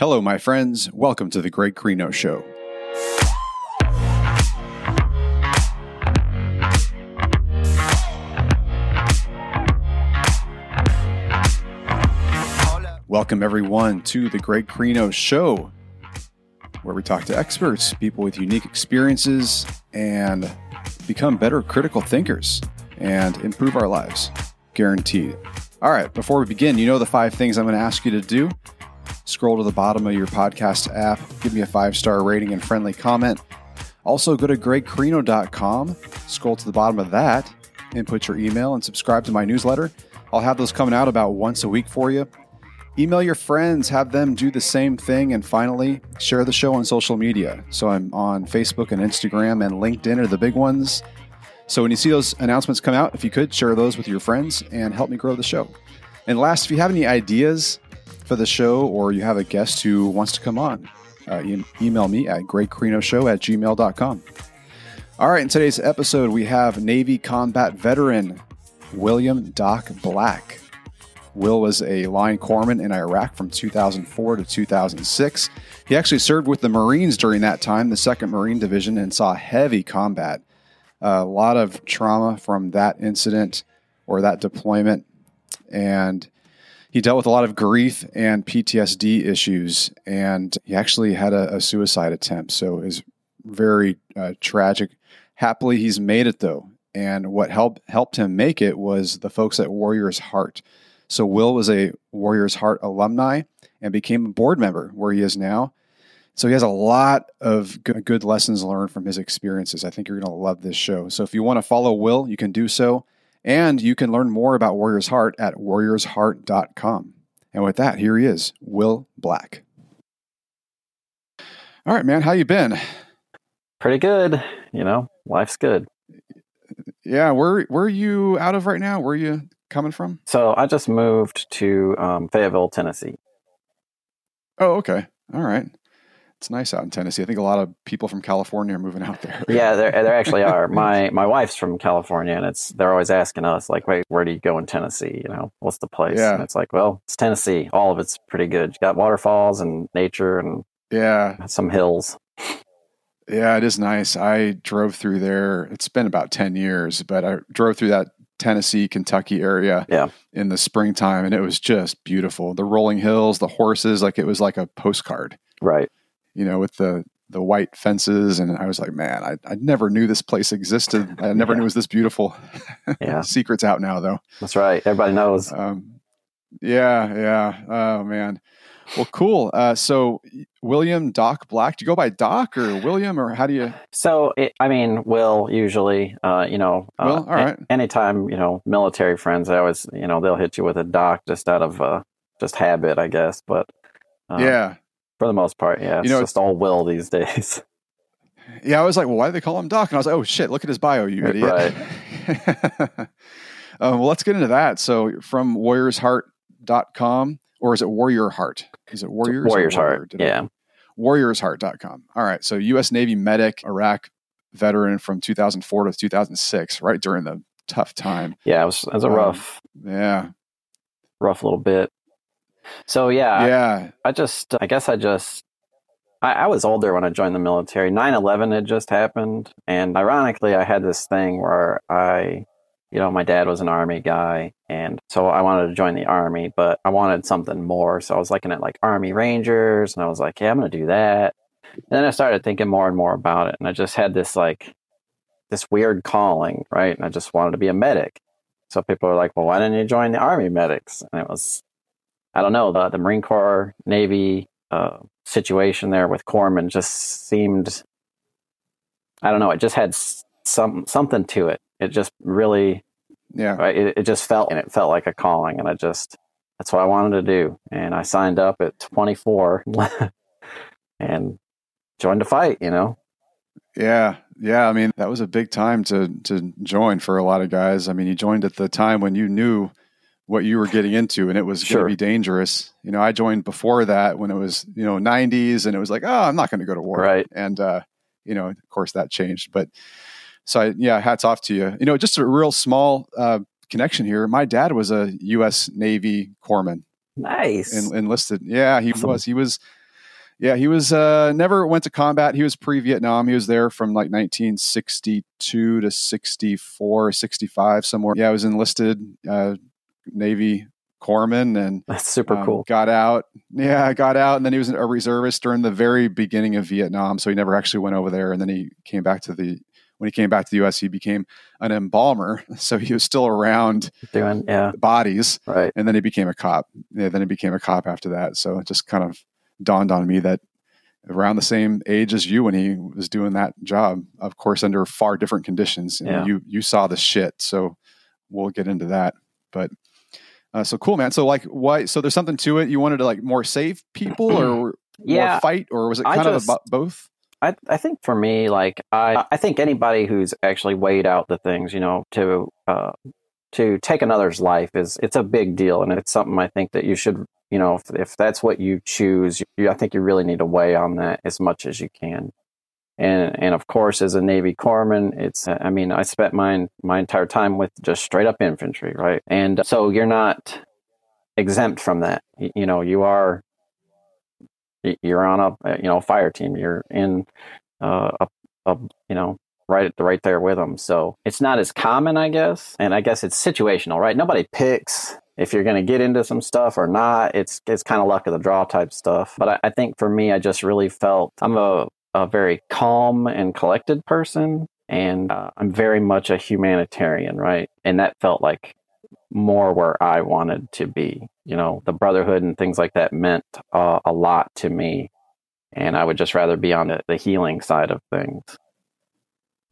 Hello, my friends. Welcome to the Greg Krino Show. Welcome, everyone, to the Greg Krino Show, where we talk to experts, people with unique experiences, and become better critical thinkers and improve our lives. Guaranteed. All right, before we begin, you know the five things I'm going to ask you to do. Scroll to the bottom of your podcast app, give me a five star rating and friendly comment. Also, go to gregkrino.com, scroll to the bottom of that, input your email, and subscribe to my newsletter. I'll have those coming out about once a week for you. Email your friends, have them do the same thing, and finally, share the show on social media. So I'm on Facebook and Instagram and LinkedIn are the big ones. So when you see those announcements come out, if you could share those with your friends and help me grow the show. And last, if you have any ideas for the show or you have a guest who wants to come on, uh, email me at gregkrinoshow at gmail.com. All right, in today's episode, we have Navy combat veteran William Doc Black. Will was a line corpsman in Iraq from 2004 to 2006. He actually served with the Marines during that time, the 2nd Marine Division, and saw heavy combat. a lot of trauma from that incident or that deployment. And he dealt with a lot of grief and PTSD issues. And he actually had a, a suicide attempt. So was very uh, tragic. Happily, he's made it though. And what helped helped him make it was the folks at Warrior's Heart. So Will was a Warriors Heart alumni and became a board member where he is now. So he has a lot of good lessons learned from his experiences. I think you're going to love this show. So if you want to follow Will, you can do so. And you can learn more about Warriors Heart at warriorsheart.com. And with that, here he is, Will Black. All right, man, how you been? Pretty good. You know, life's good. Yeah, where where are you out of right now? Where are you coming from? So I just moved to um, Fayetteville, Tennessee. Oh, okay. All right. It's nice out in Tennessee. I think a lot of people from California are moving out there. yeah, there there actually are. My my wife's from California, and it's they're always asking us like, "Wait, where do you go in Tennessee? You know, what's the place?" Yeah. And it's like, well, it's Tennessee. All of it's pretty good. You got waterfalls and nature and yeah, some hills. Yeah, it is nice. I drove through there. It's been about ten years, but I drove through that Tennessee, Kentucky area yeah. in the springtime, and it was just beautiful. The rolling hills, the horses, like it was like a postcard. Right you know, with the the white fences, and I was like, man, I, I never knew this place existed. I never yeah. knew it was this beautiful. Yeah, secrets out now though. That's right. Everybody knows. Um, yeah, yeah. Oh man. Well, cool. Uh, so, William Doc Black. Do you go by Doc or William, or how do you? So, it, I mean, Will usually. Uh, you know, uh, Will. All right. A- anytime you know military friends, I always you know they'll hit you with a Doc just out of uh, just habit, I guess. But um, yeah, for the most part, yeah. It's you know, just all Will these days. Yeah, I was like, well, why do they call him Doc? And I was like, oh shit, look at his bio, you idiot. Right. um, well, let's get into that. So from warriorsheart.com, or is it Warrior Heart? Is it Warriors? Warriors Heart. Yeah. Warriorsheart.com. All right. So U.S. Navy medic, Iraq veteran from 2004 to 2006, right during the tough time. Yeah, it was, it was a um, rough. Yeah. Rough little bit. So yeah, yeah. I, I just, I guess I just, I, I, was older when I joined the military. 9-11 had just happened, and ironically, I had this thing where I, you know, my dad was an army guy, and so I wanted to join the army, but I wanted something more. So I was looking at like Army Rangers, and I was like, yeah, I'm going to do that. And then I started thinking more and more about it, and I just had this like this weird calling, right? And I just wanted to be a medic. So people are like, well, why didn't you join the Army medics? And it was I don't know, the, the Marine Corps Navy uh, situation there with Corpsman just seemed, I don't know, it just had some something to it. It just really, yeah, it, it just felt and it felt like a calling, and I just that's what I wanted to do, and I signed up at 24 and joined a fight. You know. Yeah, yeah. I mean, that was a big time to to join for a lot of guys. I mean, you joined at the time when you knew what you were getting into and it was sure. going to be dangerous. You know, I joined before that when it was, you know, 90s and it was like, oh, I'm not going to go to war. Right. And, uh, you know, of course that changed. But so, I, yeah, hats off to you. You know, just a real small uh, connection here. My dad was a U.S. Navy corpsman. Nice. En- enlisted. Yeah, he awesome. was. He was Yeah, he was uh, never went to combat. He was pre-Vietnam. He was there from like 1962 to 64, 65 somewhere. Yeah, I was enlisted uh, Navy corpsman and That's super um, cool. Got out. Yeah, I got out, and then he was a reservist during the very beginning of Vietnam. So he never actually went over there, and then he came back to the. When he came back to the U.S., he became an embalmer. So he was still around Doing yeah, bodies, right. and then he became a cop. Yeah, then he became a cop after that. So it just kind of dawned on me that around the same age as you when he was doing that job, of course, under far different conditions. You know, Yeah. you you saw the shit. So we'll get into that. But uh, so cool, man. So like, why? So there's something to it. You wanted to like more save people or Yeah, more fight, or was it kind just- of about both? I I think for me, like I I think anybody who's actually weighed out the things, you know, to uh, to take another's life is it's a big deal, and it's something I think that you should, you know, if, if that's what you choose, you, I think you really need to weigh on that as much as you can. And and of course, as a Navy corpsman, it's I mean, I spent my my entire time with just straight up infantry, right? And so you're not exempt from that. You, you know, you are you're on a you know fire team. You're in uh, a, a you know right right there with them. So it's not as common, I guess, and I guess it's situational, right? Nobody picks if you're going to get into some stuff or not. It's it's kind of luck of the draw type stuff. But I, I think for me, I just really felt I'm a a very calm and collected person, and uh, I'm very much a humanitarian, right? And that felt like more where I wanted to be. You know, the brotherhood and things like that meant uh, a lot to me, and I would just rather be on the, the healing side of things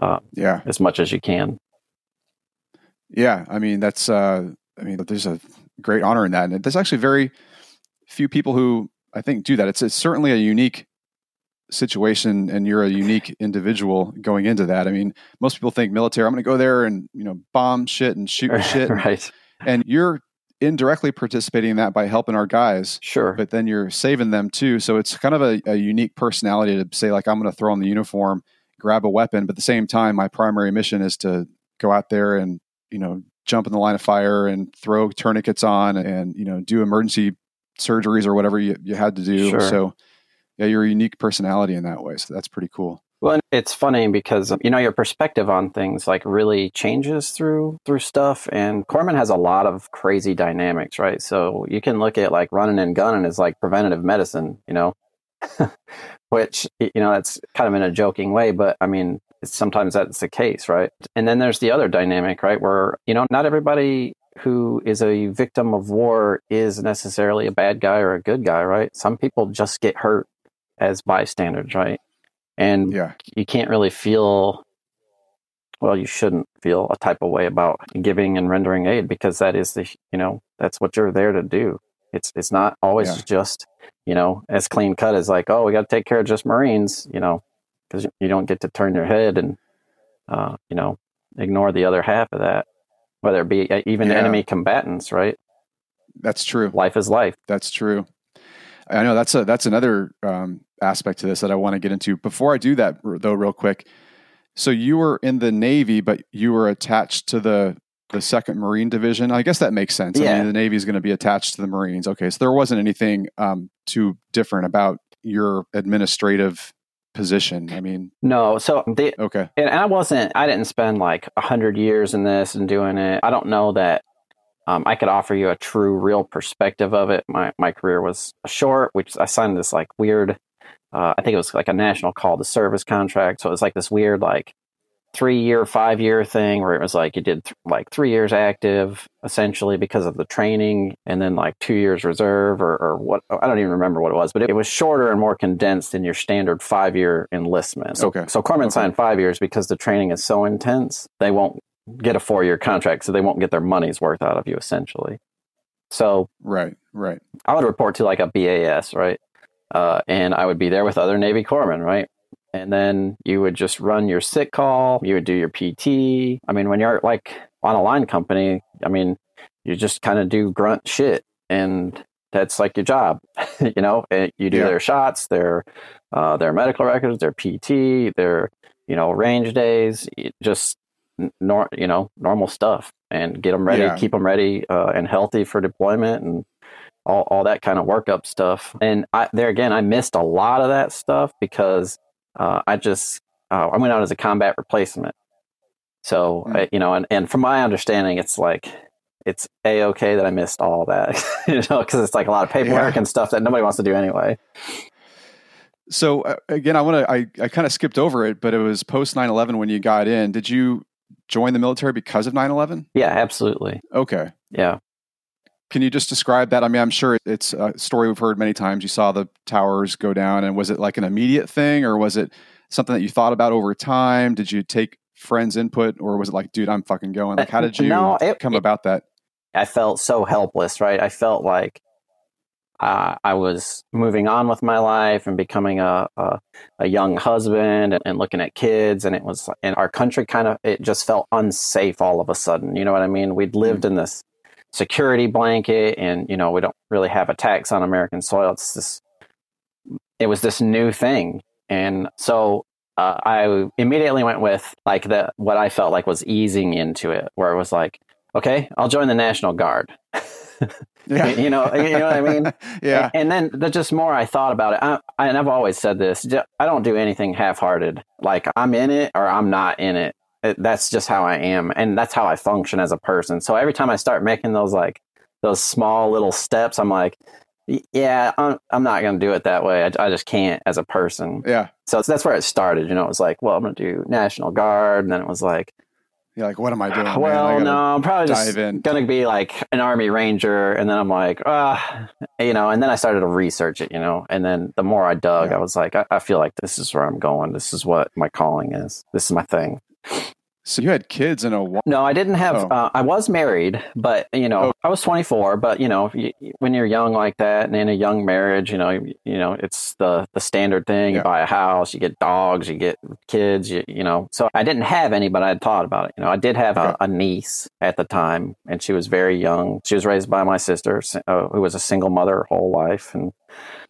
uh, Yeah, as much as you can. yeah. I mean, that's. uh I mean, there's a great honor in that, and there's actually very few people who I think do that. It's, it's certainly a unique situation, and you're a unique individual going into that. I mean, most people think military. I'm going to go there and you know bomb shit and shoot shit, right? and you're indirectly participating in that by helping our guys Sure. but then you're saving them too so it's kind of a, a unique personality to say like i'm going to throw on the uniform grab a weapon but at the same time my primary mission is to go out there and you know jump in the line of fire and throw tourniquets on and you know do emergency surgeries or whatever you, you had to do Sure. so yeah you're a unique personality in that way so that's pretty cool Well, it's funny because you know your perspective on things like really changes through through stuff, and Corpsman has a lot of crazy dynamics, right? So you can look at like running and gunning as like preventative medicine, you know, which you know that's kind of in a joking way, but I mean sometimes that's the case, right? And then there's the other dynamic, right, where you know not everybody who is a victim of war is necessarily a bad guy or a good guy, right? Some people just get hurt as bystanders, right? And yeah you can't really feel well you shouldn't feel a type of way about giving and rendering aid because that is the you know that's what you're there to do it's it's not always Yeah. just you know as clean cut as like oh we got to take care of just marines you know because you don't get to turn your head and uh, you know ignore the other half of that whether it be uh, even Yeah. enemy combatants right that's true life is life That's true. I know that's a that's another um, aspect to this that I want to get into. Before I do that, though, real quick. So you were in the Navy, but you were attached to the the Second Marine Division. I guess that makes sense. I Yeah. mean, the Navy is going to be attached to the Marines. Okay, so there wasn't anything um, too different about your administrative position. I mean, no so the okay, and I wasn't I didn't spend like a hundred years in this and doing it. I don't know that um, I could offer you a true, real perspective of it. My my career was short, which I signed this like weird. Uh, I think it was like a national call to service contract, so it was like this weird like three year, five year thing where it was like you did th- like three years active essentially because of the training, and then like two years reserve or, or what I don't even remember what it was, but it, was shorter and more condensed than your standard five year enlistment. So, Okay. so Corpsman Okay. signed five years because the training is so intense they won't get a four year contract, so they won't get their money's worth out of you essentially. So right, right, I would report to like a BAS, right? Uh, and I would be there with other Navy corpsmen, right? And then you would just run your sick call. You would do your PT. I mean, when you're like on a line company, I mean, you just kind of do grunt shit, and that's like your job, you know. And you do Yeah. their shots, their uh, their medical records, their PT, their you know range days, just nor you know normal stuff, and get them ready, Yeah. keep them ready uh, and healthy for deployment, and all, all that kind of workup stuff. And I, there again, I missed a lot of that stuff because uh, I just uh, I went out as a combat replacement. So Mm. I, you know, and, and from my understanding, it's like it's a okay that I missed all that, you know, because it's like a lot of paperwork Yeah. and stuff that nobody wants to do anyway. So uh, again, I want to. I, I kind of skipped over it, but it was post 9-11 when you got in. Did you join the military because of 9-11? Yeah, absolutely. Okay. Yeah. Can you just describe that? I mean, I'm sure it's a story we've heard many times. You saw the towers go down, and was it like an immediate thing, or was it something that you thought about over time? Did you take friends' input, or was it like, dude, I'm fucking going? Like, how uh, did you No, it- come it- about that? I felt so helpless, right? I felt like uh, I was moving on with my life and becoming a a, a young husband and, and looking at kids, and it was and our country kind of it just felt unsafe all of a sudden. You know what I mean? We'd lived in this security blanket, and you know we don't really have attacks on American soil. It's this it was this new thing, and so. Uh, I immediately went with like the what I felt like was easing into it, where it was like, okay, I'll join the National Guard. Yeah, you know, you know what I mean? yeah, And, then the just more I thought about it, I, I, and I've always said this: I don't do anything half-hearted. Like I'm in it or I'm not in it. it. That's just how I am, and that's how I function as a person. So every time I start making those like those small little steps, I'm like, yeah, I'm, I'm not going to do it that way. I, I just can't as a person. yeah. So that's where it started. You know, it was like, well, I'm going to do National Guard, and then it was like. You're like, what am I doing? man? I Well, no, I'm probably just in. gonna be like an army ranger, and then I'm like, ah, you know, and then I started to research it, you know, and then the more I dug, Yeah. I was like, I, I feel like this is where I'm going. This is what my calling is. This is my thing. So you had kids in a No, I didn't have. Oh. Uh, I was married, but you know, Oh. I was 24. But you know, you, when you're young like that, and in a young marriage, you know, you, you know, it's the the standard thing. Yeah. You buy a house, you get dogs, you get kids, you, you know. So I didn't have any, but I had thought about it. You know, I did have Okay. a, a niece at the time, and she was very young. She was raised by my sister, uh, who was a single mother her whole life, and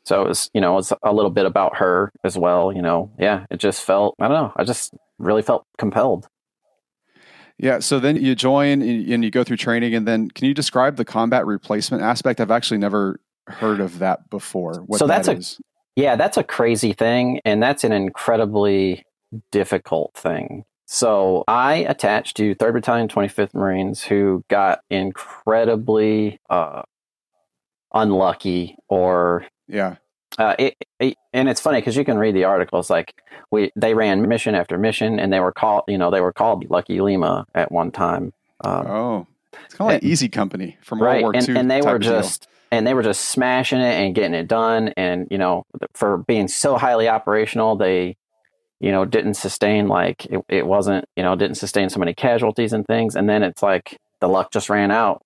so it was, you know, it's a little bit about her as well. You know, yeah, it just felt. I don't know. I just really felt compelled. Yeah. So then you join and you go through training, and then can you describe the combat replacement aspect? I've actually never heard of that before. What So that that's a- is. Yeah, that's a crazy thing, and that's an incredibly difficult thing. So I attached to 3rd Battalion, 25th Marines, who got incredibly uh, unlucky, or yeah. Uh, it, it, and it's funny because you can read the articles. Like we, they ran mission after mission, and they were called, you know, they were called Lucky Lima at one time. Um, Oh, it's kind of like Easy Company from right World War and, II. and they were of deal. just and they were just smashing it and getting it done and you know for being so highly operational they you know didn't sustain like it, it wasn't you know didn't sustain so many casualties and things and then it's like the luck just ran out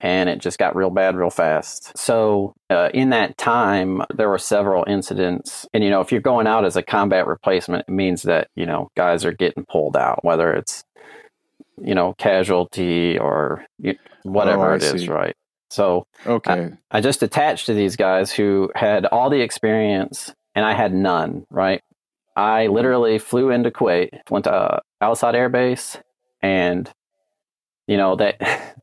and it just got real bad real fast so uh, in that time there were several incidents and you know if you're going out as a combat replacement it means that you know guys are getting pulled out whether it's you know casualty or whatever Oh, I it is see. right so okay. I just attached to these guys who had all the experience and I had none, right? I literally flew into Kuwait, went to uh, Al Asad Air Base, and, you know, that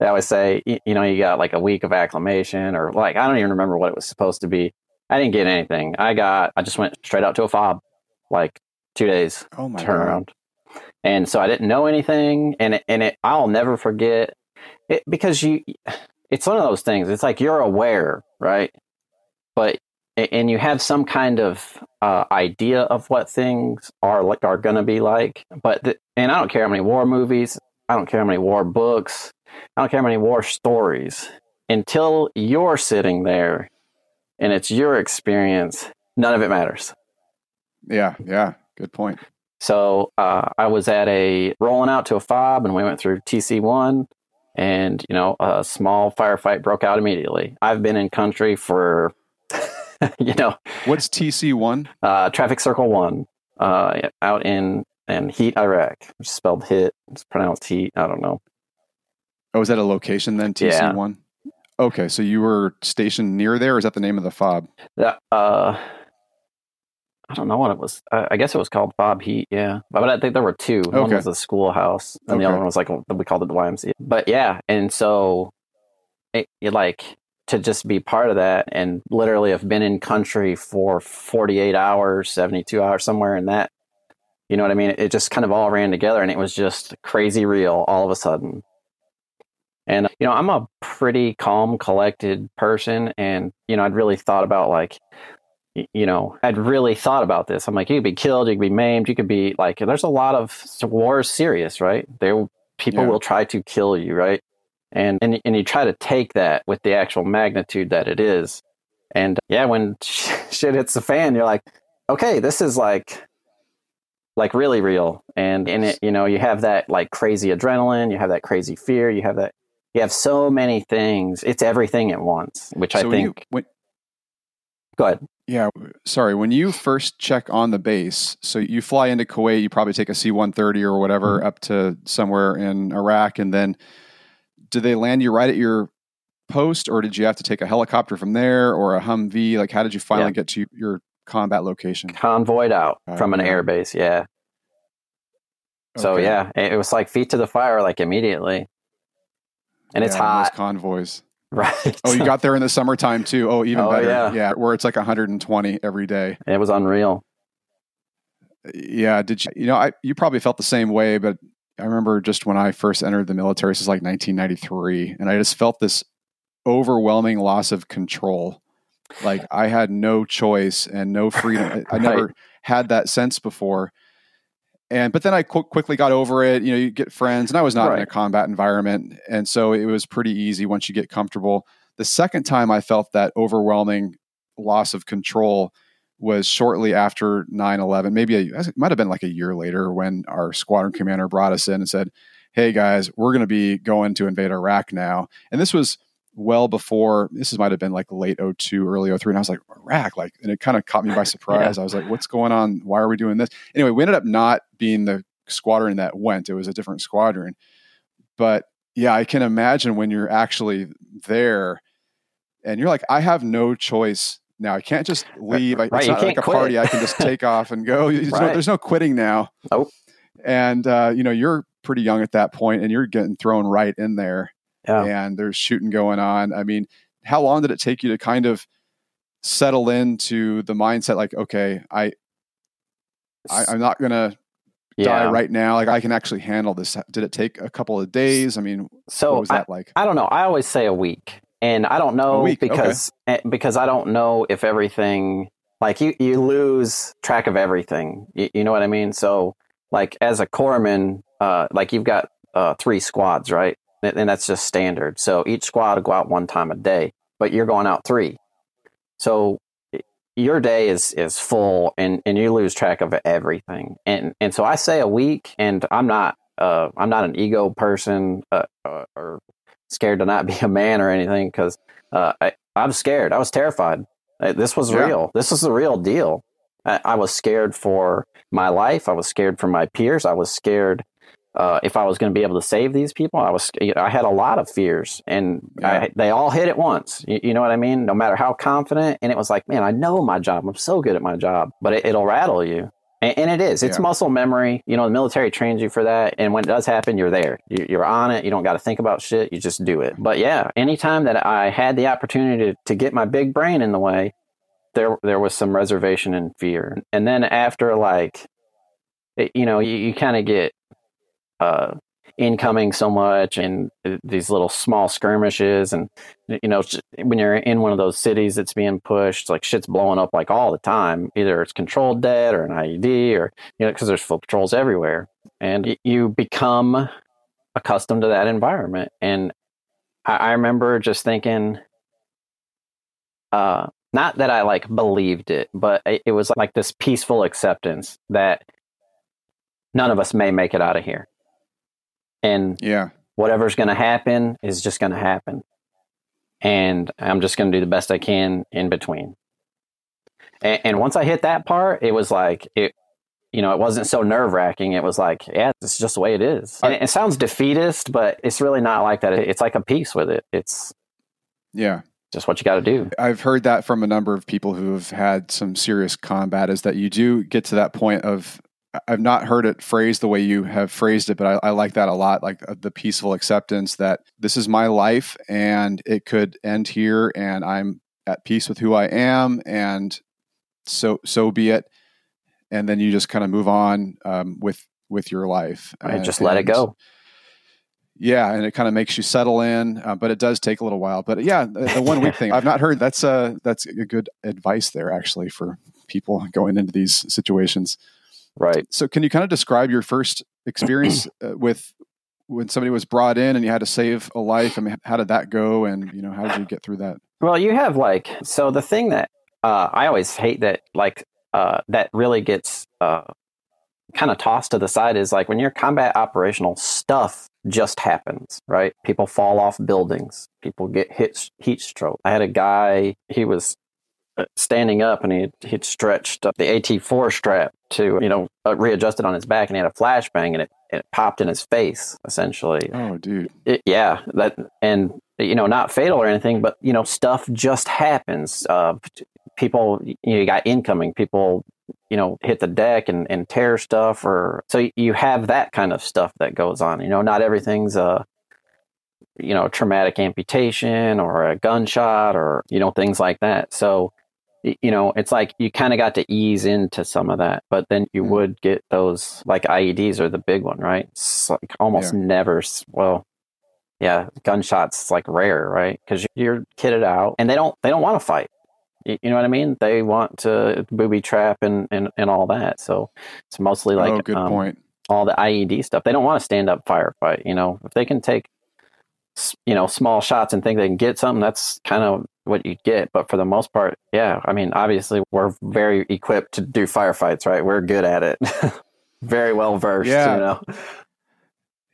they always say, you know, you got like a week of acclimation or like, I don't even remember what it was supposed to be. I didn't get anything. I got, I just went straight out to a fob, like two days oh my god. turnaround. And so I didn't know anything, and it, and it I'll never forget it because you. It's one of those things. It's like you're aware, right? But and you have some kind of uh, idea of what things are like are going to be like. But the, and I don't care how many war movies, I don't care how many war books, I don't care how many war stories. Until you're sitting there, and it's your experience, none of it matters. Yeah. Yeah. Good point. So uh, I was at a rolling out to a fob, and we went through TC one, and you know a small firefight broke out immediately. I've been in country for, you know, What's TC one? uh, traffic circle one, uh, out in in Heat, Iraq, which is spelled hit, it's pronounced heat. I don't know. Oh, was that a location then? TC Yeah. one. Okay, so you were stationed near there. Or is that the name of the fob? Uh, I don't know what it was. I, I guess it was called fob Heat. Yeah, but I think there were two. Okay. One was the schoolhouse, and the other one was like we called it the YMCA. But yeah, and so it, it like to just be part of that and literally have been in country for 48 hours, 72 hours, somewhere in that. You know what I mean? It just kind of all ran together and it was just crazy real all of a sudden. And, you know, I'm a pretty calm, collected person. And, you know, I'd really thought about like, you know, I'd really thought about this. I'm like, you could be killed, you could be maimed, you could be like, there's a lot of war is serious, right? There, people yeah. will try to kill you, right? And, and and you try to take that with the actual magnitude that it is. And yeah, when shit hits the fan, you're like, okay, this is like like really real. And in it, you know, you have that like crazy adrenaline, you have that crazy fear, you have that you have so many things. It's everything at once, which so I think. You, when, go ahead. Yeah, sorry. When you first check on the base, so you fly into Kuwait, you probably take a C 130 or whatever mm-hmm. up to somewhere in Iraq, and then do they land you right at your post, or did you have to take a helicopter from there or a Humvee? Like, how did you finally yeah. get to your combat location? Convoyed out uh, from an yeah. airbase, yeah. So okay. yeah, it was like feet to the fire, like immediately, and yeah, it's hot. convoys. Right. oh, you got there in the summertime too. Oh, even oh, better. Yeah. yeah, where it's like 120 every day. It was unreal. Yeah. Did you? You know, I you probably felt the same way, but I remember just when I first entered the military. This is like 1993, and I just felt this overwhelming loss of control. Like I had no choice and no freedom. I, never right. had that sense before and but then I qu- quickly got over it. You know, you get friends, and I was not right. in a combat environment, and so it was pretty easy once you get comfortable. The second time I felt that overwhelming loss of control was shortly after 9-11 maybe a, it might have been like a year later when our squadron commander brought us in and said hey guys we're going to be going to invade iraq now and this was well before this might have been like late 02 early 03 and i was like iraq like and it kind of caught me by surprise. Yeah. i was like what's going on? Why are we doing this? Anyway we ended up not being the squadron that went. It was a different squadron. But yeah i can imagine when you're actually there and you're like i have no choice now. I can't just leave. Right, it's not like a quit. party. I can just take off and go. There's, right. no, there's no quitting now. Nope. and uh, you know you're pretty young at that point and you're getting thrown right in there yeah. and there's shooting going on. I mean, how long did it take you to kind of settle into the mindset like, okay, I, I am not gonna yeah. die right now. Like I can actually handle this. Did it take a couple of days? I mean, so what was that I, like? I don't know. I always say a week, and I don't know because okay. Eh, because I don't know if everything like you you lose track of everything. You, you know what I mean? So like as a corpsman, uh, like you've got uh, three squads, right? And that's just standard. So each squad will go out one time a day, but you're going out three. So your day is is full, and and you lose track of everything. And and so I say a week, and I'm not uh I'm not an ego person uh, uh, or scared to not be a man or anything because uh, I I'm scared. I was terrified. Uh, this was yeah. real. This is the real deal. I, I was scared for my life. I was scared for my peers. I was scared uh, if I was going to be able to save these people. I was, I had a lot of fears, and yeah. I, they all hit at once. You, you, know what I mean? No matter how confident, and it was like, man, I know my job. I'm so good at my job, but it, will rattle you, and, and, it is. It's yeah. muscle memory. You know, the military trains you for that, and when it does happen, you're there. You, you're on it. You don't got to think about shit. You just do it. But yeah, anytime that I had the opportunity to, to get my big brain in the way, there there was some reservation and fear, and then after like. It, you know, you, you kind of get uh, incoming so much and these little small skirmishes and you know when you're in one of those cities that's being pushed like shit's blowing up like all the time. Either it's controlled det or an ied or you know because there's foot patrols everywhere. And you become accustomed to that environment. And i, I remember just thinking uh not that i like believed it but it, it was like this peaceful acceptance that none of us may make it out of here and yeah. whatever's going to happen is just going to happen. And i'm just going to do the best i can in between. And, and, once i hit that part it was like it you know it wasn't so nerve-wracking. It was like yeah it's just the way it is. And it, it sounds defeatist but it's really not like that. It's like a piece with it. It's yeah. just what you got to do. I've heard that from a number of people who have had some serious combat is that you do get to that point of I've not heard it phrased the way you have phrased it, but I, I like that a lot. Like uh, the peaceful acceptance that this is my life and it could end here, and I'm at peace with who I am, and so so be it. And then you just kind of move on um, with with your life. And, and just let it go. Yeah, and it kind of makes you settle in, uh, but it does take a little while. But yeah, the, the one week thing I've not heard. That's uh that's a good advice there actually for people going into these situations. Right. So, can you kind of describe your first experience uh, with when somebody was brought in and you had to save a life? I mean, how did that go, and you know, how did you get through that? Well, you have like so the thing that uh, I always hate that like uh, that really gets uh, kind of tossed to the side is like when you're combat operational stuff just happens, right? People fall off buildings, people get hit heat stroke. I had a guy, he was standing up and he he'd stretched the AT4 strap to you know uh, readjusted on his back and he had a flashbang and it, it popped in his face essentially. Oh, dude. It, yeah, that and you know not fatal or anything, but you know stuff just happens. Uh, people, you, know, you got incoming people you know hit the deck and, and tear stuff or so you have that kind of stuff that goes on you know not everything's a you know traumatic amputation or a gunshot or you know things like that so you know it's like you kind of got to ease into some of that but then you mm-hmm. would get those like ieds are the big one right it's like almost yeah. never well yeah gunshots like rare right because you're kitted out and they don't they don't want to fight you know what I mean? They want to booby trap and, and, and all that. So it's mostly like oh, good um, point. all the IED stuff. They don't want to stand up firefight. You know, if they can take you know small shots and think they can get something, that's kind of what you get. But for the most part, yeah. I mean, obviously, we're very equipped to do firefights, right? We're good at it, very well versed. Yeah. You know.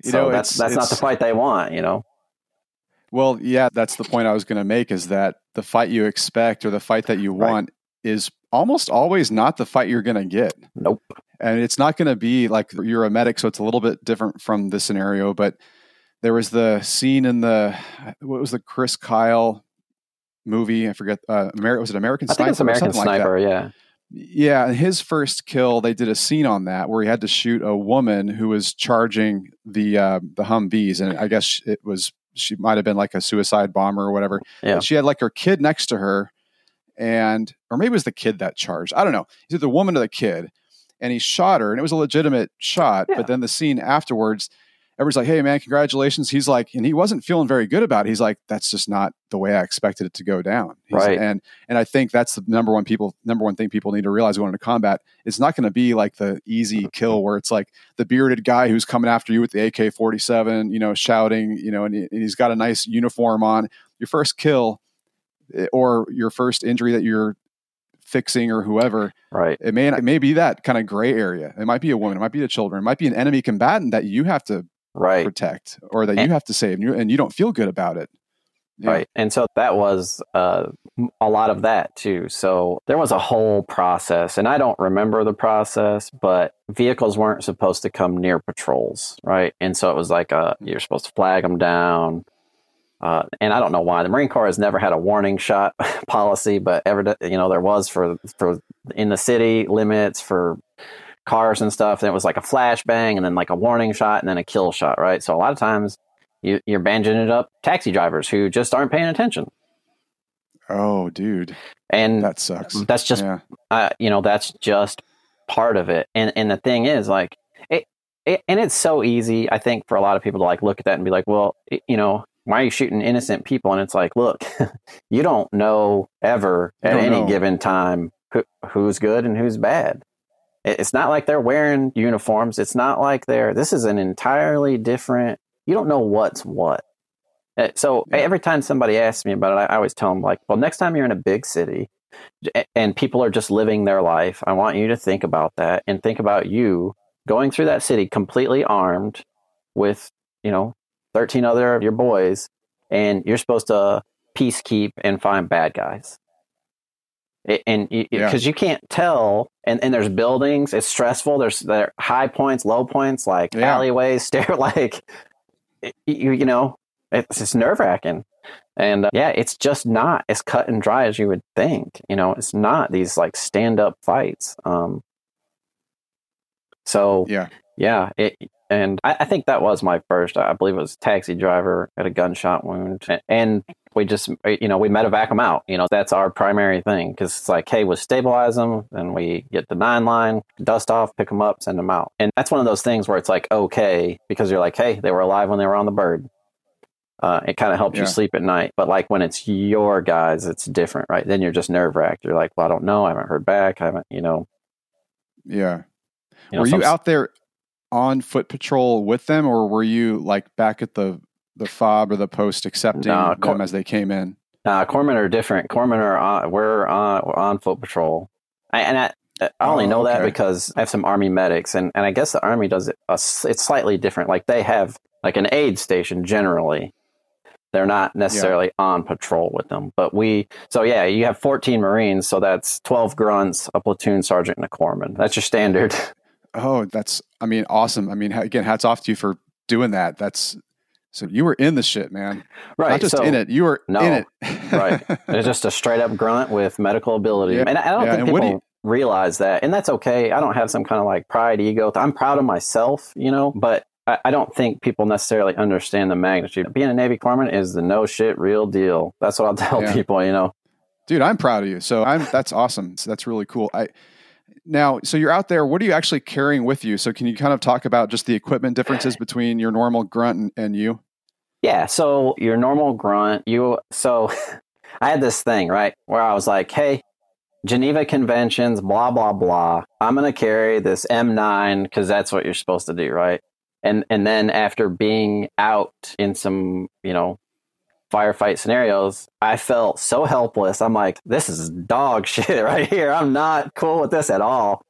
You so know, that's that's not the fight they want. You know. Well, yeah, that's the point I was going to make is that the fight you expect or the fight that you want right. is almost always not the fight you're going to get. Nope. And it's not going to be like you're a medic, so it's a little bit different from the scenario. But there was the scene in the what was the Chris Kyle movie? I forget. Uh, Amer- was it American I Sniper? Think it's American Sniper. Like yeah. Yeah, his first kill, they did a scene on that where he had to shoot a woman who was charging the uh, the Humvees, and I guess it was she might have been like a suicide bomber or whatever. Yeah. she had like her kid next to her, and or maybe it was the kid that charged. I don't know. Either the woman or the kid, and he shot her, and it was a legitimate shot. Yeah. But then the scene afterwards, everyone's like, "Hey, man, congratulations!" He's like, and he wasn't feeling very good about it. He's like, "That's just not the way I expected it to go down." He's, right. And and I think that's the number one people number one thing people need to realize going into combat. It's not going to be like the easy kill where it's like the bearded guy who's coming after you with the AK forty seven, you know, shouting, you know, and, he, and he's got a nice uniform on. Your first kill eh, or your first injury that you're fixing or whoever. Right. It may it may be that kind of gray area. It might be a woman. It might be the children. It might be an enemy combatant that you have to right. protect or that and, you have to save and you, and you don't feel good about it. Yeah. Right. And so that was uh, a lot of that too. So there was a whole process, and I don't remember the process, but vehicles weren't supposed to come near patrols. Right. And so it was like uh, you're supposed to flag them down. Uh, and I don't know why the Marine Corps has never had a warning shot policy, but ever you know there was for for in the city limits for cars and stuff. And it was like a flashbang and then like a warning shot and then a kill shot, right? So a lot of times you, you're banding it up taxi drivers who just aren't paying attention. Oh, dude. And that sucks. That's just, yeah. uh, you know, that's just part of it. And and the thing is, like, it, it, and it's so easy, I think, for a lot of people to like look at that and be like, well, it, you know, why are you shooting innocent people? And it's like, look, you don't know ever at any know. given time who, who's good and who's bad. It's not like they're wearing uniforms. It's not like they're, this is an entirely different, you don't know what's what. Uh, so every time somebody asks me about it, I always tell them, like, well, next time you're in a big city and people are just living their life, I want you to think about that and think about you going through that city completely armed with, you know, 13 other of your boys, and you're supposed to peacekeep and find bad guys and because yeah. you can't tell and, and there's buildings it's stressful there's there high points low points like yeah. alleyways stair like you, you know it's just nerve-wracking and uh, yeah it's just not as cut and dry as you would think you know it's not these like stand-up fights um So Yeah. yeah, it, and I, I think that was my first. I believe it was taxi driver at a gunshot wound, and we just you know we medevac them out. You know that's our primary thing because it's like, hey, we stabilize them, and we get the nine line, dust off, pick them up, send them out, and that's one of those things where it's like okay because you're like, hey, they were alive when they were on the bird. Uh, it kind of helps Yeah. you sleep at night, but like when it's your guys, it's different, right? Then you're just nerve wracked. You're like, well, I don't know, I haven't heard back, I haven't, you know. Yeah. You know were you out there on foot patrol with them, or were you like back at the the fob or the post accepting No, them as they came in? Uh, corpsmen are different. Corpsmen are on, we're on, we're on foot patrol, I, and I, I only Oh, know that okay. because I have some army medics, and, and I guess the army does it. A, s- it's slightly different. Like they have like an aid station generally. They're not necessarily on patrol with them, but we. So yeah, you have 14 Marines, so that's 12 grunts, a platoon sergeant, and a corpsman. That's your standard. Oh, that's I mean, awesome. I mean, again, hats off to you for doing that. That's so you were in the shit, man. right. Not just so, in it, you were No, in it. right. It's just a straight up grunt with medical ability. Yeah, And I don't yeah, think and what do people realize that. And that's okay. I don't have some kind of like pride, ego. I'm proud of myself, you know, but I, I don't think people necessarily understand the magnitude. Being a Navy corpsman is the no shit real deal. That's what I'll tell Yeah. people, you know. Dude, I'm proud of you. So I'm that's awesome. So that's really cool. I now, so you're out there. What are you actually carrying with you? So can you kind of talk about just the equipment differences between your normal grunt and, and you? Yeah. So your normal grunt, you, so I had this thing, right, where I was like, hey, Geneva Conventions, blah, blah, blah. I'm going to carry this M9 because that's what you're supposed to do, right? And, and then after being out in some, you know, firefight scenarios, I felt so helpless. I'm like, this is dog shit right here. I'm not cool with this at all.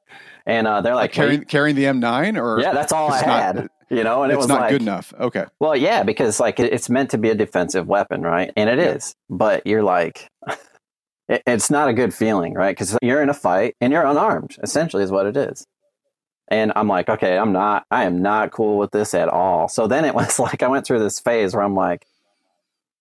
And uh, they're Like like, carrying carrying the M9 or yeah, that's all I it's not- had, you know, and it was not like, good enough. Okay. well, yeah, because like it- it's meant to be a defensive weapon, right? And it is, Yeah. but you're like, it, it's not a good feeling, right? Because you're in a fight and you're unarmed. Essentially, is what it is. And I'm like, okay, I'm not, I am not cool with this at all. So then it was like I went through this phase where I'm like,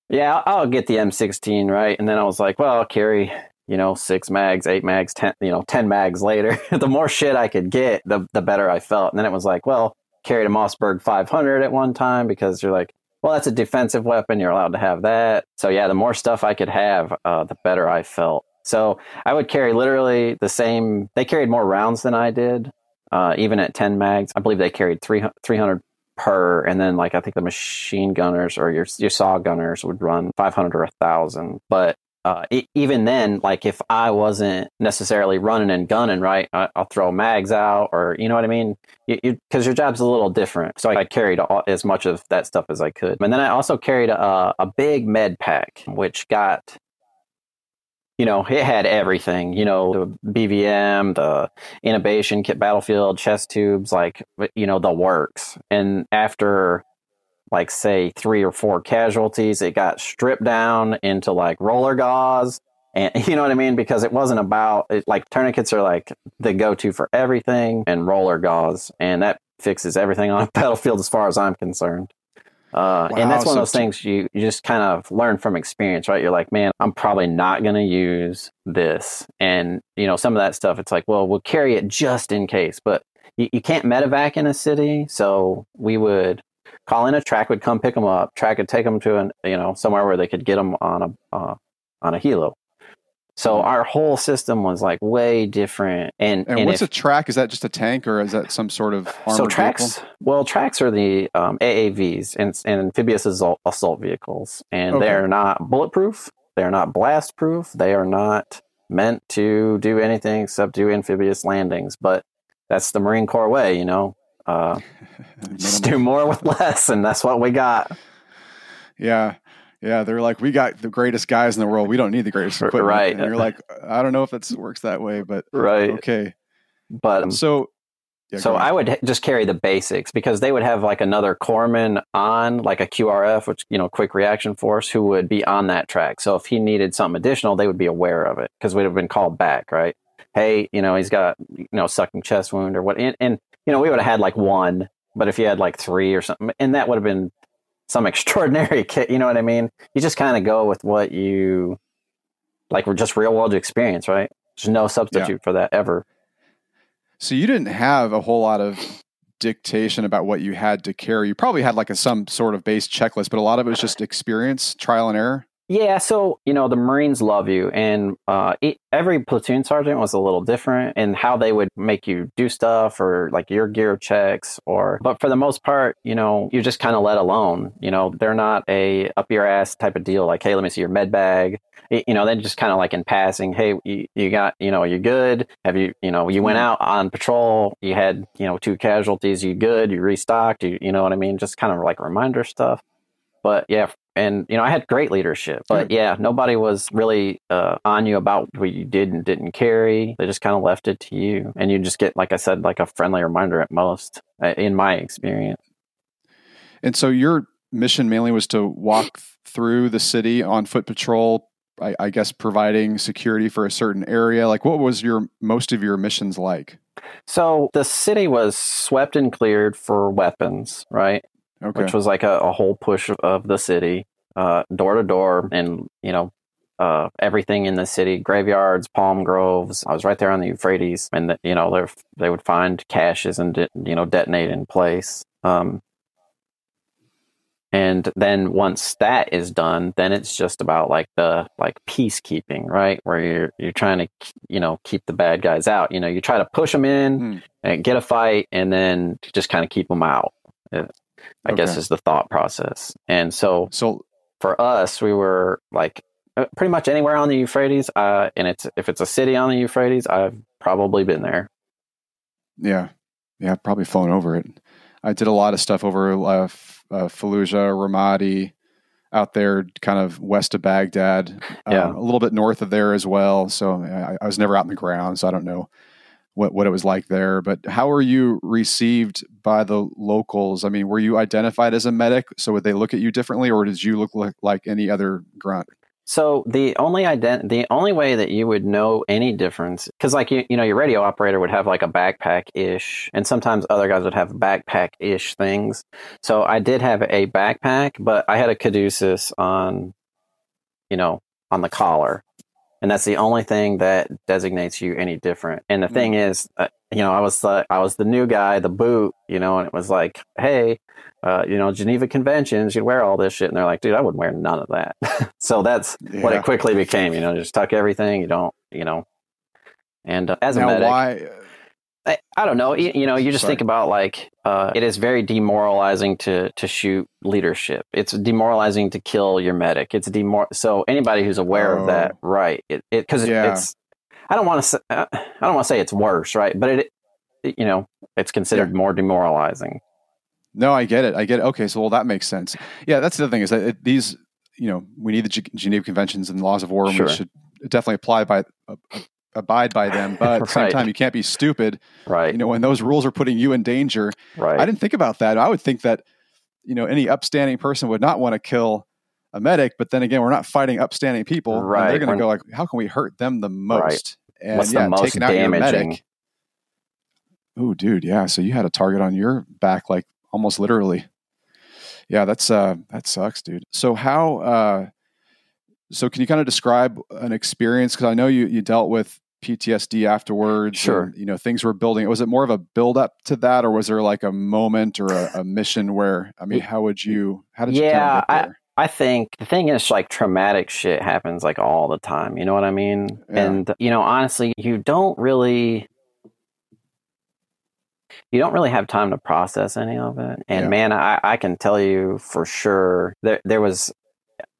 yeah, I'll, get the M16, right? And then I was like, well, I'll carry, you know, six mags, eight mags, ten, you know, ten mags later. the more shit I could get, the the better I felt. And then it was like, well, carried a Mossberg 500 at one time because you're like, well, that's a defensive weapon. You're allowed to have that. So yeah, the more stuff I could have, uh, the better I felt. So I would carry literally the same. They carried more rounds than I did, uh, even at 10 mags. I believe they carried 300, 300 per, and then like I think the machine gunners or your your saw gunners would run 500 or a thousand. But uh, e- even then, like if I wasn't necessarily running and gunning, right, I, I'll throw mags out, or you know what I mean, because your job's a little different. So I carried all, as much of that stuff as I could, and then I also carried a, a big med pack, which got. You know, it had everything. You know, the BVM, the intubation kit, battlefield chest tubes, like you know, the works. And after like say three or four casualties it got stripped down into like roller gauze and you know what i mean because it wasn't about it, like tourniquets are like the go-to for everything and roller gauze and that fixes everything on a battlefield as far as i'm concerned uh, Wow, and that's one so of those things you, you just kind of learn from experience right? You're like man i'm probably not going to use this. And you know some of that stuff it's like well we'll carry it just in case. But you, you can't medevac in a city so we would call in a track would come pick them up track would take them to an you know somewhere where they could get them on a uh, on a helo so our whole system was like way different and And, and what's if- a track? Is that just a tank or is that some sort of armored so tracks vehicle? well tracks are the um, aavs and, and amphibious assault, assault vehicles and Okay. they're not bulletproof they're not blast proof they are not meant to do anything except do amphibious landings but that's the marine corps way you know uh, just do more with less and that's what we got Yeah. Yeah. They're like, we got the greatest guys in the world. We don't need the greatest equipment. Right. And you're like, I don't know if it works that way, but right okay. but um, So, yeah, so. I would just carry the basics because they would have like another corpsman on, like a QRF, which you know, quick reaction force, who would be on that track. So if he needed something additional, they would be aware of it because we'd have been called back, right? Hey, you know, he's got you know sucking chest wound or what, and, and you know, we would have had like one, but if you had like three or something, and that would have been some extraordinary kit. You know what I mean? You just kind of go with what you like. We're just real world experience, right? There's no substitute for that ever. So you didn't have a whole lot of dictation about what you had to carry. You probably had like a some sort of base checklist, but a lot of it was just experience, trial and error. Yeah, so you know the Marines love you, and uh, it, every platoon sergeant was a little different in how they would make you do stuff or like your gear checks, or but for the most part, you know, you just kind of let alone. You know, they're not a up your ass type of deal. Like, hey, let me see your med bag. You know, they just kind of like in passing, hey, you, you got, you know, you're good. Have you, you know, you went mm-hmm. out on patrol, you had, you know, two casualties, you good, you restocked, you, you know what I mean? Just kind of like reminder stuff. But yeah, and you know i had great leadership but yeah nobody was really uh, on you about what you did and didn't carry. They just kind of left it to you and you just get like i said like a friendly reminder at most uh, in my experience. And so your mission mainly was to walk through the city on foot patrol I, I guess providing security for a certain area. Like what was your most of your missions like? So the city was swept and cleared for weapons right okay. which was like a, a whole push of the city, uh, door to door, and you know uh, everything in the city, graveyards, palm groves. I was right there on the Euphrates, and the, you know they would find caches and de- you know detonate in place. Um, and then once that is done, then it's just about like the like peacekeeping, right? Where you're you're trying to you know keep the bad guys out. You know, you try to push them in mm. and get a fight, and then just kind of keep them out. I okay. guess is the thought process. And so, so for us, we were like uh, pretty much anywhere on the Euphrates. Uh, and it's if it's a city on the Euphrates, I've probably been there. Yeah, yeah, I've probably flown over it. I did a lot of stuff over uh, uh, Fallujah, Ramadi, out there, kind of west of Baghdad. Yeah, um, a little bit north of there as well. So I, I was never out in the ground, so I don't know what, what it was like there. But how were you received by the locals? I mean, were you identified as a medic? So would they look at you differently, or did you look like, like any other grunt? So the only ident- the only way that you would know any difference, because like you, you know, your radio operator would have like a backpack ish, and sometimes other guys would have backpack ish things. So I did have a backpack, but I had a caduceus on, you know, on the collar and that's the only thing that designates you any different. And the mm-hmm. thing is, uh, you know, I was the I was the new guy, the boot, you know, and it was like, hey, uh, you know, Geneva Conventions, you wear all this shit, and they're like, dude, I wouldn't wear none of that. so that's yeah. what it quickly became. You know, just tuck everything. You don't, you know, and uh, as now, a medic, why I, I don't know. You, you, know, you just Sorry. think about like uh, it is very demoralizing to to shoot leadership. It's demoralizing to kill your medic. It's demor. So anybody who's aware oh. of that, oh. right? It because it, yeah. it's. I don't want to. Uh, I don't want to say it's worse, right? But it, it you know, it's considered yeah. more demoralizing. No, I get it. I get it. Okay, so well, that makes sense. Yeah, that's the thing is that it, these, you know, we need the G- Geneva Conventions and laws of war, and sure. we should definitely apply by uh, abide by them. But at the same time, you can't be stupid. Right. You know, when those rules are putting you in danger. Right. I didn't think about that. I would think that, you know, any upstanding person would not want to kill a medic. But then again, we're not fighting upstanding people. Right. they're going to go like, how can we hurt them the most? Right. And What's yeah, the most taking out damaging? your medic. Oh, dude. Yeah. So you had a target on your back, like almost literally. Yeah, that's uh that sucks, dude. So how uh so can you kind of describe an experience because I know you you dealt with PTSD afterwards. Sure. And, you know, things were building. Was it more of a build up to that, or was there like a moment or a, a mission where? I mean, how would you? How did you? Yeah, I, I think the thing is like traumatic shit happens like all the time. You know what I mean? Yeah. And you know, honestly, you don't really. You don't really have time to process any of it. And yeah. man, I, I can tell you for sure there there was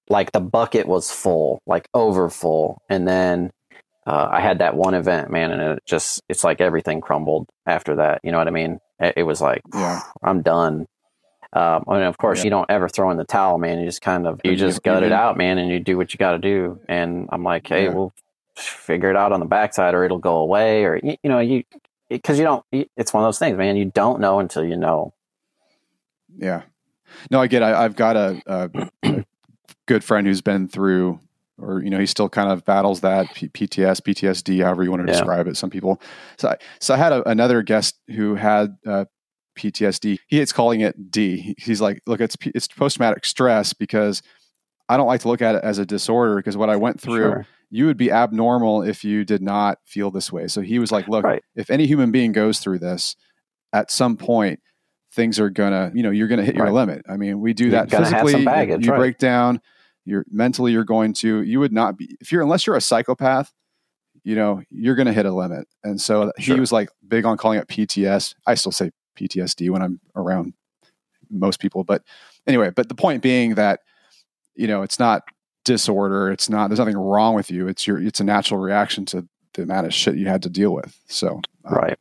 like the bucket was full, like over full. And then uh, I had that one event, man, and it just, it's like everything crumbled after that. You know what I mean? It, it was like, yeah. I'm done. Um, and of course, yeah. you don't ever throw in the towel, man. You just kind of, you just gut it out, man, and you do what you got to do. And I'm like, hey, yeah. we'll figure it out on the backside or it'll go away or, you, you know, you, because you don't, it's one of those things, man. You don't know until you know. Yeah. No, I get. I, have got a, a, a, good friend who's been through or you know he still kind of battles that PTS, PTSD, however you want to yeah. describe it. Some people. So I, so I had a, another guest who had uh, PTSD. He hates calling it D. He's like, look, it's it's post traumatic stress because I don't like to look at it as a disorder because what I went through, Sure. you would be abnormal if you did not feel this way. So he was like, look, Right. if any human being goes through this, at some point, things are gonna, you know, you're gonna hit your Right. limit. I mean, we do You're that gonna have some physically. baggage, you right. break down. You're mentally, you're going to. You would not be if you're unless you're a psychopath. You know, you're to hit a limit. And so he was like big on calling it PTS. I still say PTSD when I'm around most people, but anyway. But the point being that you know it's not disorder. It's not. There's nothing wrong with you. It's your. It's a natural reaction to the amount of shit you had to deal with. So um, Right.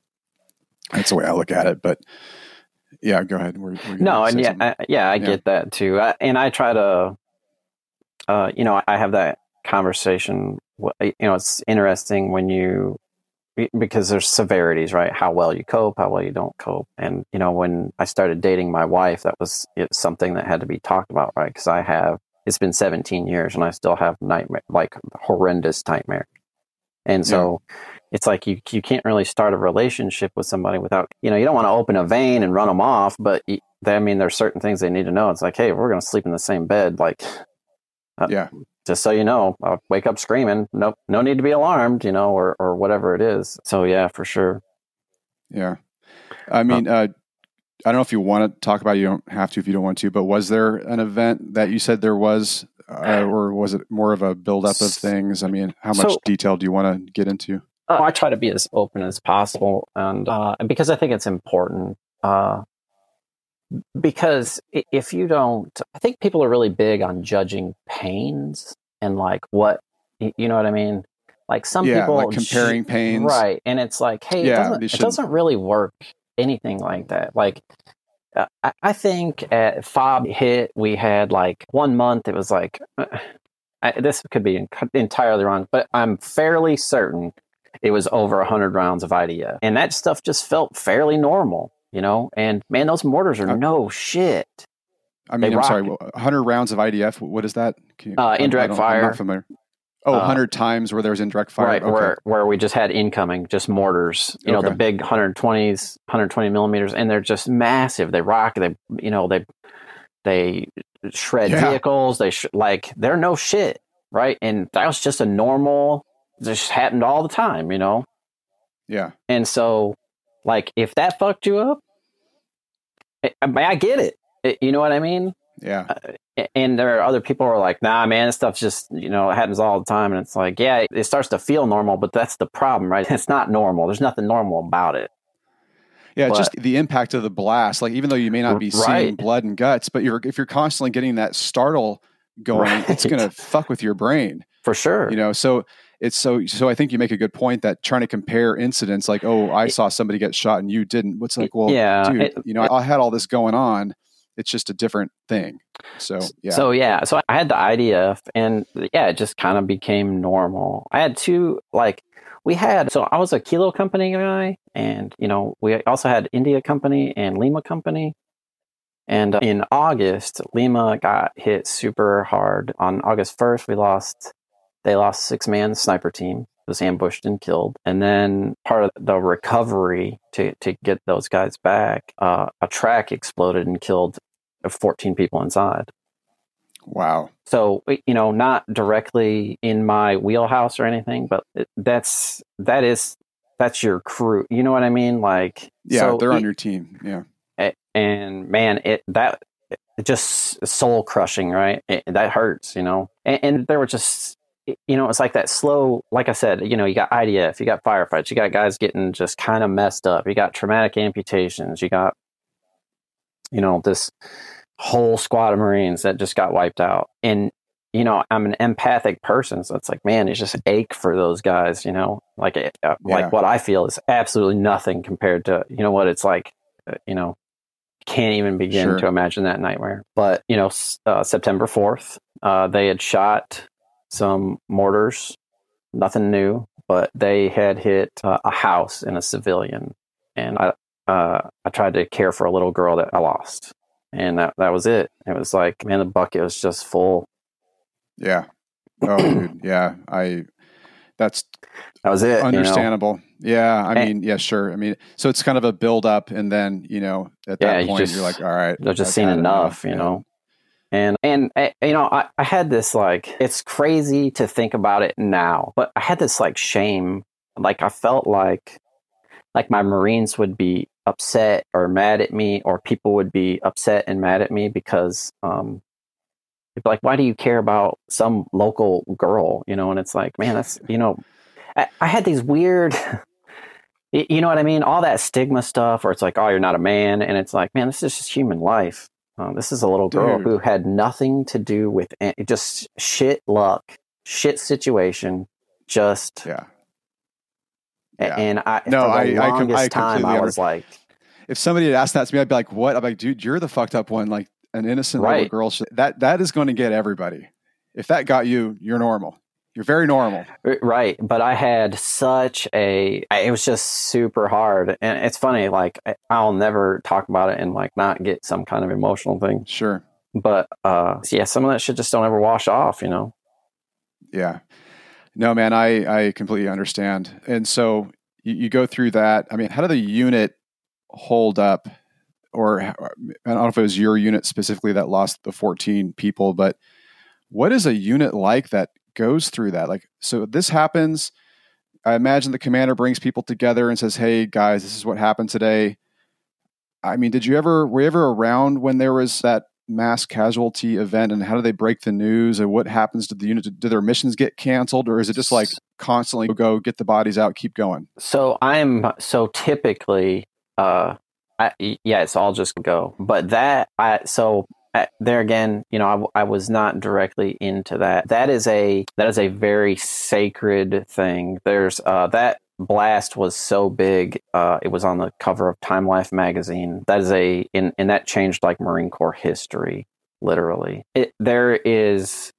that's the way I look at it. But yeah, go ahead. We're, we're No, and yeah. I, yeah, I Yeah. get that too. I, and I try to, uh, you know, I have that conversation. You know, it's interesting when you because there's severities, right? How well you cope, how well you don't cope, and you know, when I started dating my wife, that was it's something that had to be talked about, right? Because I have it's been 17 years and I still have nightmare, like horrendous nightmare, and so. It's like you you can't really start a relationship with somebody without you know you don't want to open a vein and run them off, but you, they, I mean there's certain things they need to know. It's like hey we're going to sleep in the same bed, like uh, yeah, just so you know, I'll wake up screaming. No, no need to be alarmed, you know, or or whatever it is. So yeah, for sure. yeah. I mean, uh, I don't know if you want to talk about. it. You don't have to if you don't want to. But was there an event that you said there was, uh, or was it more of a buildup of things? I mean, how much So- detail do you want to get into? Uh, I try to be as open as possible, and uh, and because I think it's important. Uh, because if you don't, I think people are really big on judging pains and like what you know what I mean. Like some yeah, people like comparing ju- pains. right? And it's like, hey, Yeah, it, doesn't, it doesn't really work anything like that. Like uh, I, I think at Fob Hit, we had like one month. It was like uh, I, this could be en- entirely wrong, but I'm fairly certain it was over 100 rounds of IDF. And that stuff just felt fairly normal, you know? And man, those mortars are Uh, no shit. I mean, They I'm sorry, rock 100 rounds of IDF. What is that? Can you- Uh, indirect don't- I'm fire. not familiar. Oh, Uh, 100 times where there was indirect fire. right. Okay. Where, where we just had incoming, just mortars, you know, the Okay. big 120s, 120 millimeters, and they're just massive. They rock, they, you know, they, they shred Yeah. vehicles. They sh- like, they're no shit. Right. And that was just a normal, just happened all the time, you know? Yeah. And so, like, if that fucked you up, eh, I, I get it. It- You know what I mean? Yeah. Uh, a- And there are other people who are like, nah, man, this stuff's just, you know, it happens all the time. And it's like, yeah, it starts to feel normal, but that's the problem, right? It's not normal. There's nothing normal about it. Yeah, But- just the impact of the blast. Like even though you may not be seeing blood and guts, but you're if you're constantly getting that startle going, it's going to fuck with your brain. For sure. You know, so it's so so. I think you make a good point that trying to compare incidents, like oh, I saw somebody get shot and you didn't. What's like, well, Yeah, dude, it- you know, I had all this going on. It's just a different thing. So yeah, So yeah, so I had the IDF, and yeah, it just kind of became normal. I had two like we had. So I was a Kilo Company guy, and you know we also had India Company and Lima Company. And uh, in August, Lima got hit super hard. On August first, we lost. They lost six man sniper team was ambushed and killed. And then part of the recovery to to get those guys back, uh, a track exploded and killed 14 people inside. wow, So you know, not directly in my wheelhouse or anything, but that's that is that's your crew. You know what I mean? Like yeah, so they're on your team. Yeah, and man, it that it just soul crushing, right? It, that hurts, you know. And, and there were just you know, it's like that slow. Like I said, you know, you got IDF, you got firefights, you got guys getting just kind of messed up. You got traumatic amputations, you got you know this whole squad of Marines that just got wiped out, and you know, I'm an empathic person, so it's like, man, it's just ache for those guys, you know, like it, uh, Yeah. like what I feel is absolutely nothing compared to you know what it's like, uh, you know, can't even begin Sure. to imagine that nightmare. But you know, uh, September fourth, uh, they had shot some mortars, nothing new, but they had hit uh, a house and a civilian, and I uh, I tried to care for a little girl that I lost, and that that was it. It was like, man, the bucket was just full. yeah. Oh, dude, yeah. I that's That was it. you know? understandable. Yeah, I mean, yeah, sure. I mean, so it's kind of a build up, and then you know, at that you point, just- you're like, all right, They've just I've seen had enough, you know. And and eh, you know, I, I had this like it's crazy to think about it now, but I had this like shame. Like I felt like like my Marines would be upset or mad at me, or people would be upset and mad at me because um like, why do you care about some local girl? You know, and it's like, man, that's you know, I, I had these weird you know what I mean? All that stigma stuff, or it's like, oh, you're not a man, and it's like, man, this is just human life. Uh, this is a little girl Dude. who had nothing to do with it, just shit luck, shit situation, just yeah. yeah. And I no, for the I, longest I, I time I was like, if somebody had asked that to me, I'd be like, what? I'm like, dude, you're the fucked up one. Like an innocent right. little girl. That that is going to get everybody. If that got you, you're normal. You're very normal. Right. But I had such a, it was just super hard. And it's funny, like, I'll never talk about it and, like, not get some kind of emotional thing. Sure. But, uh, yeah, some of that shit just don't ever wash off, you know? Yeah. No, man, I, I completely understand. And so you, you go through that. I mean, how did the unit hold up? Or I don't know if it was your unit specifically that lost the 14 people, but what is a unit like that goes through that. Like, so this happens. I imagine the commander brings people together and says, "Hey guys, this is what happened today." I mean, did you ever were you ever around when there was that mass casualty event, and how do they break the news, and what happens to the unit? Do their missions get canceled, or is it just like constantly go get the bodies out, keep going? So I'm so typically, uh, I, yeah, it's all just go. But that I so there again, you know, I, I, was not directly into that. That is a that is a very sacred thing. There's uh, that blast was so big. Uh, it was on the cover of Time Life magazine. That is a in and that changed like Marine Corps history, literally. It, there is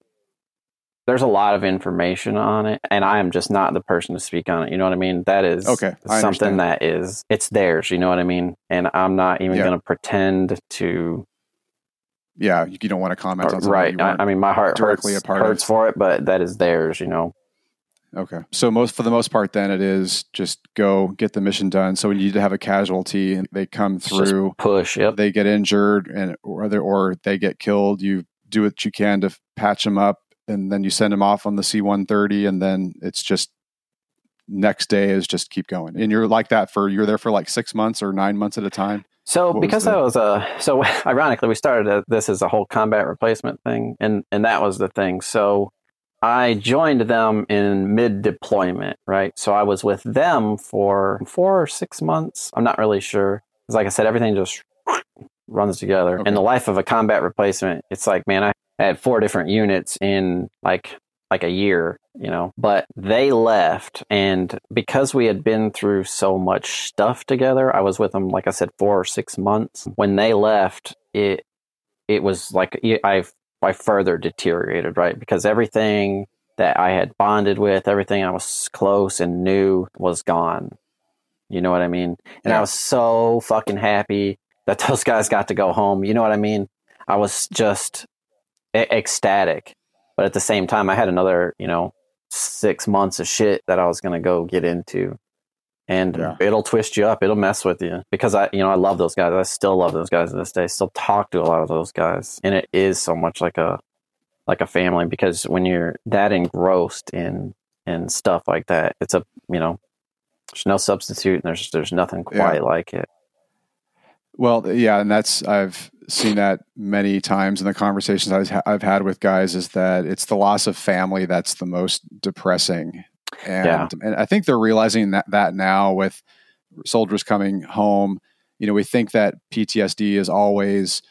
there's a lot of information on it and i am just not the person to speak on it you know what i mean that is okay something that is it's theirs you know what i mean and i'm not even yeah. going to pretend to yeah, you don't want to comment on right. I, I, mean, my heart directly hurts, hurts for it, but that is theirs, you know. Okay, so most for the most part, then it is just go get the mission done. So we need to have a casualty and they come through, push, yep. they get injured and or they, or they get killed. You do what you can to patch them up, and then you send them off on the C one thirty, and then it's just next day is just keep going. And you're like that for you're there for like six months or nine months at a time. So what because was that was a so ironically we started this as a whole combat replacement thing and and that was the thing. So I joined them in mid deployment, right? So I was with them for 4 or 6 months. I'm not really sure. Cuz like I said everything just runs together. Okay. In the life of a combat replacement, it's like man, I had four different units in like like a year, you know, but they left. And because we had been through so much stuff together, I was with them, like I said, four or six months. When they left, it, it was like I, I further deteriorated, right? Because everything that I had bonded with, everything I was close and knew was gone. You know what I mean? And yeah. I was so fucking happy that those guys got to go home. You know what I mean? I was just ecstatic but at the same time, I had another, you know, six months of shit that I was going to go get into. And yeah. it'll twist you up. It'll mess with you because I, you know, I love those guys. I still love those guys to this day. Still talk to a lot of those guys, and it is so much like a, like a family because when you're that engrossed in in stuff like that, it's a, you know, there's no substitute, and there's there's nothing quite yeah. like it. Well, yeah, and that's I've seen that many times in the conversations I've, I've had with guys is that it's the loss of family that's the most depressing. And, yeah. and I think they're realizing that, that now with soldiers coming home. You know, we think that PTSD is always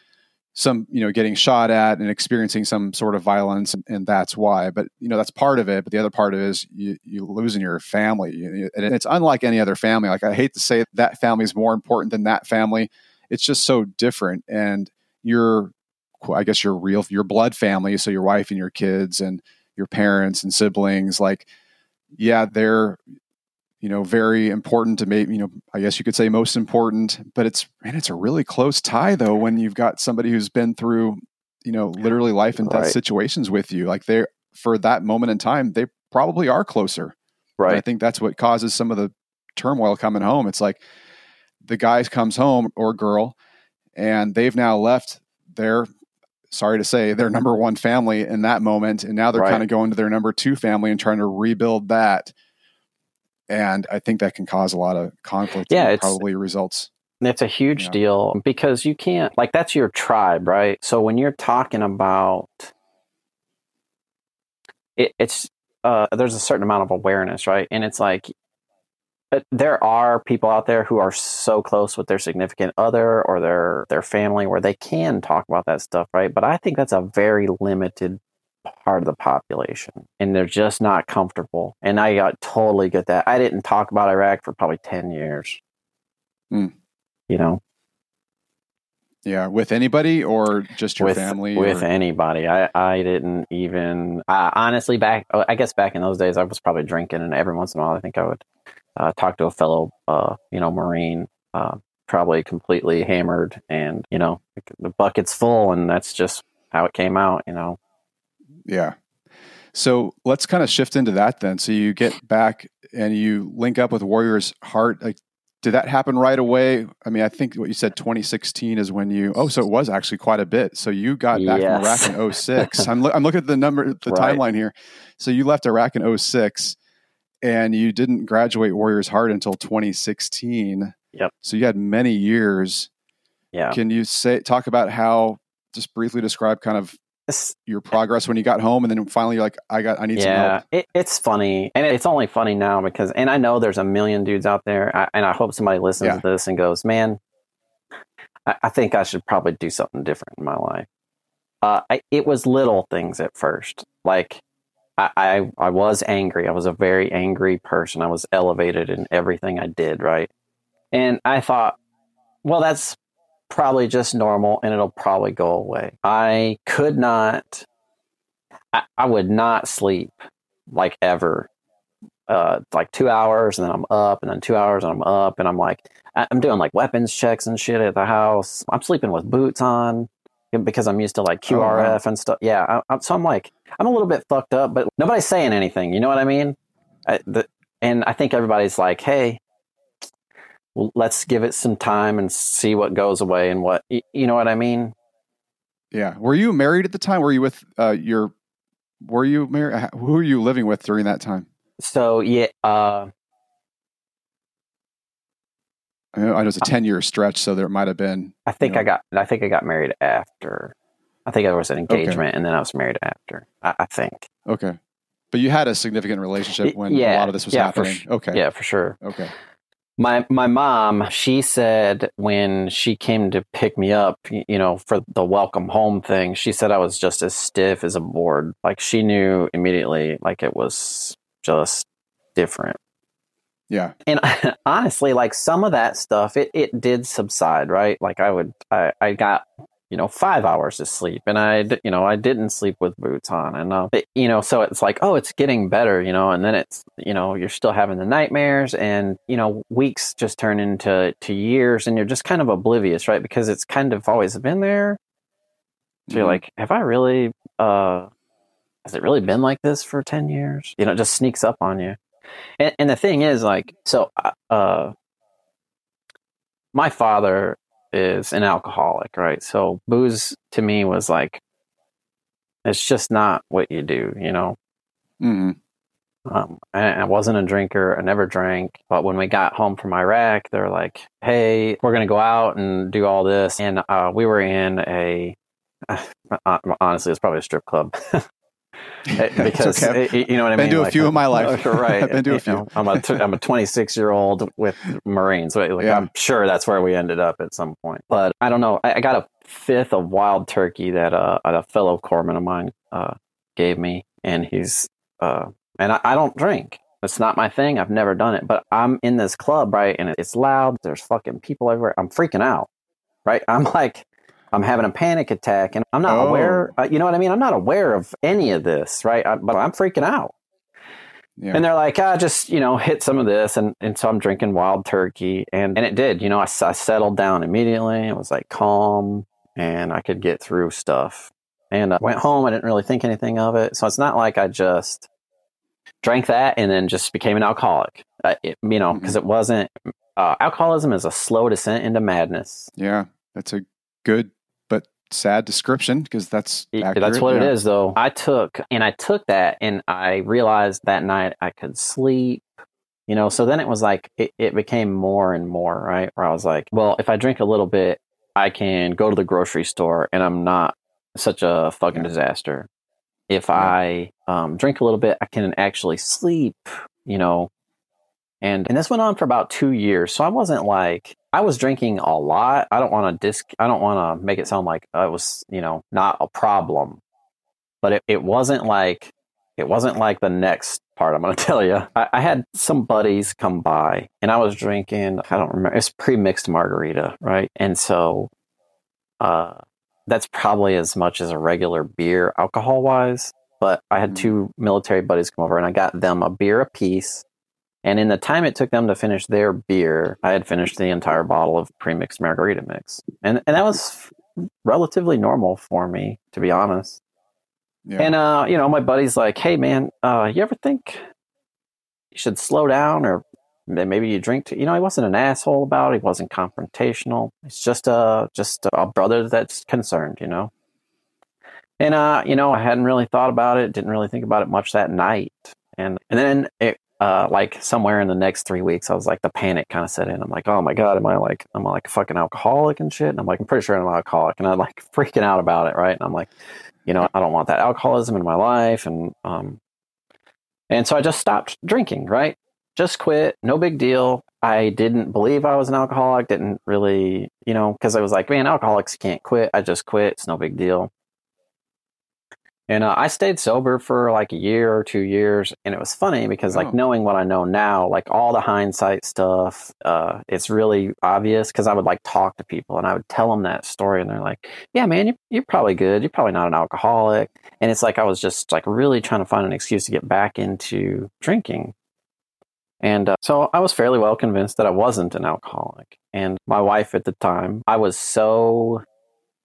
some, you know, getting shot at and experiencing some sort of violence, and, and that's why. But you know, that's part of it. But the other part of it is you, you losing your family, and it's unlike any other family. Like I hate to say that family is more important than that family it's just so different. And your, I guess your real, your blood family, so your wife and your kids and your parents and siblings, like, yeah, they're, you know, very important to maybe, you know, I guess you could say most important, but it's, man, it's a really close tie though when you've got somebody who's been through, you know, literally life and death right. situations with you. Like they're, for that moment in time, they probably are closer. Right. And I think that's what causes some of the turmoil coming home. It's like, the guy comes home or girl and they've now left their sorry to say, their number one family in that moment. And now they're Right. kind of going to their number two family and trying to rebuild that. And I think that can cause a lot of conflict. Yeah, it's- probably results. It's a huge Yeah. deal because you can't like that's your tribe, right? So when you're talking about it, it's uh, there's a certain amount of awareness, right? And it's like there are people out there who are so close with their significant other or their their family where they can talk about that stuff, right? But I think that's a very limited part of the population, and they're just not comfortable. And I got totally get that. I didn't talk about Iraq for probably ten years. Hmm. You know, Yeah. With anybody or just your with family? with or- anybody. I I didn't even uh, honestly back. oh, I guess back in those days, I was probably drinking, and every once in a while, I think I would uh, talk to a fellow, uh, you know, Marine, uh, probably completely hammered, and you know, the bucket's full, and that's just how it came out. You know, Yeah. So let's kind of shift into that then. So you get back and you link up with Warriors Heart. Like, did that happen right away? I mean, I think what you said 2016 is when you. Oh, so it was actually quite a bit. So you got back Yes. from Iraq in 06. I'm, lo- I'm looking at the number, the Right. timeline here. So you left Iraq in 06 and you didn't graduate Warriors Heart until 2016. Yep. So you had many years. yeah. Can you say talk about how? Just briefly describe kind of your progress when you got home, and then finally you're like, I got, I need some yeah, help. it, it's funny, and it's only funny now because, and I know there's a million dudes out there, I, and I hope somebody listens Yeah. to this and goes, "Man, I, I think I should probably do something different in my life." Uh, I, it was little things at first, like I, I, I was angry. I was a very angry person. I was elevated in everything I did, right? And I thought, well, that's probably just normal, and it'll probably go away. I could not I, I would not sleep like ever. Uh, like two hours and then I'm up, and then two hours and I'm up, and I'm like, I'm doing like weapons checks and shit at the house. I'm sleeping with boots on because I'm used to like Oh, wow. QRF and stuff. Yeah, I, I'm, so I'm like, I'm a little bit fucked up, but nobody's saying anything. You know what I mean? I, the, and I think everybody's like, hey, well, let's give it some time and see what goes away and what you know what I mean. Yeah. Were you married at the time? Were you with uh, your? Were you married? Who were you living with during that time? So yeah, uh, I know, I know it's a uh, ten year stretch, so there might have been. I think Yeah. I got. I think I got married after. I think there was an Okay. engagement, and then I was married after. I, I think. Okay, but you had a significant relationship when a lot of this was Yeah, happening. okay. Yeah, for sure. Okay. My my mom, she said when she came to pick me up, you know, for the welcome home thing, she said I was just as stiff as a board. Like she knew immediately, like it was just different. Yeah. and honestly like some of that stuff it, it did subside right? Like i would I, I got you know five hours of sleep and i you know i didn't sleep with boots on and uh, it- you know so it's like oh it's getting better you know and then it's you know you're still having the nightmares and you know weeks just turn into to years and you're just kind of oblivious right? Because it's kind of always been there. So you're Mhm. like have i really uh has it really been like this for 10 years? You know it just sneaks up on you and, and the thing is like so uh my father is an alcoholic right so booze to me was like it's just not what you do you know hmm um, I, I wasn't a drinker. I never drank. But when we got home from Iraq, they're like, "Hey, we're gonna go out and do all this." And uh, we were in a, uh, honestly, it's probably a strip club. because okay. it- you know what I Been mean. to a few in my life. right? I've been to a few. know, I'm a t- I'm a 26 year old with Marines. So like, Yeah. I'm sure that's where we ended up at some point. But I don't know. I, I got a fifth of Wild Turkey that uh, a fellow corpsman of mine uh, gave me, and he's uh, and I, I don't drink. It's not my thing. I've never done it. But I'm in this club, right? And it's loud. There's fucking people everywhere. I'm freaking out, right? I'm like, I'm having a panic attack, and I'm not Oh. aware. Uh, you know what I mean? I'm not aware of any of this, right? I, but I'm freaking out. Yeah. And they're like, ah, just, you know, hit some of this. And, and so I'm drinking Wild Turkey. And, and it did, you know, I settled down immediately. It was like calm and I could get through stuff. And I went home. I didn't really think anything of it. So it's not like I just drank that and then just became an alcoholic. Uh, it, you know, because it wasn't, uh, alcoholism is a slow descent into madness. yeah. That's a good sad description because that's accurate. that's what yeah. it is though i took and i took that and i realized that night i could sleep you know so then it was like it, it became more and more right where i was like well if i drink a little bit i can go to the grocery store and i'm not such a fucking Yeah. disaster if Yeah. i um, drink a little bit i can actually sleep you know and and this went on for about two years so i wasn't like i was drinking a lot. I don't want to disc i don't want to make it sound like i was you know not a problem but it, it wasn't like it wasn't like the next part i'm going to tell you I, I had some buddies come by and i was drinking i don't remember it's pre-mixed margarita right? And so uh that's probably as much as a regular beer alcohol wise but i had Mhm. two military buddies come over and i got them a beer apiece and in the time it took them to finish their beer, I had finished the entire bottle of premixed margarita mix. And and that was relatively normal for me, to be honest. Yeah. And uh, you know, my buddy's like, "Hey man, uh, you ever think you should slow down or maybe you drink too?" You know, he wasn't an asshole about it. He wasn't confrontational. it's just a just a brother that's concerned, you know. And uh, you know, I hadn't really thought about it, didn't really think about it much that night. And and then it uh, like somewhere in the next three weeks, I was like, the panic kind of set in. I'm like, oh my god, am I like, am I like a fucking alcoholic and shit? And I'm like, I'm pretty sure I'm an alcoholic, and I'm like freaking out about it, right? And I'm like, you know, I don't want that alcoholism in my life, and um, and so I just stopped drinking, right? Just quit, no big deal. I didn't believe I was an alcoholic, didn't really, you know, because I was like, man, alcoholics can't quit. I just quit, it's no big deal. And uh, I stayed sober for like a year or two years, and it was funny because, Oh. like, knowing what I know now, like all the hindsight stuff, uh, it's really obvious because I would like talk to people and I would tell them that story, and they're like, "Yeah, man, you, you're probably good. You're probably not an alcoholic." And it's like I was just like really trying to find an excuse to get back into drinking. And uh, so I was fairly well convinced that I wasn't an alcoholic. And my wife at the time, I was so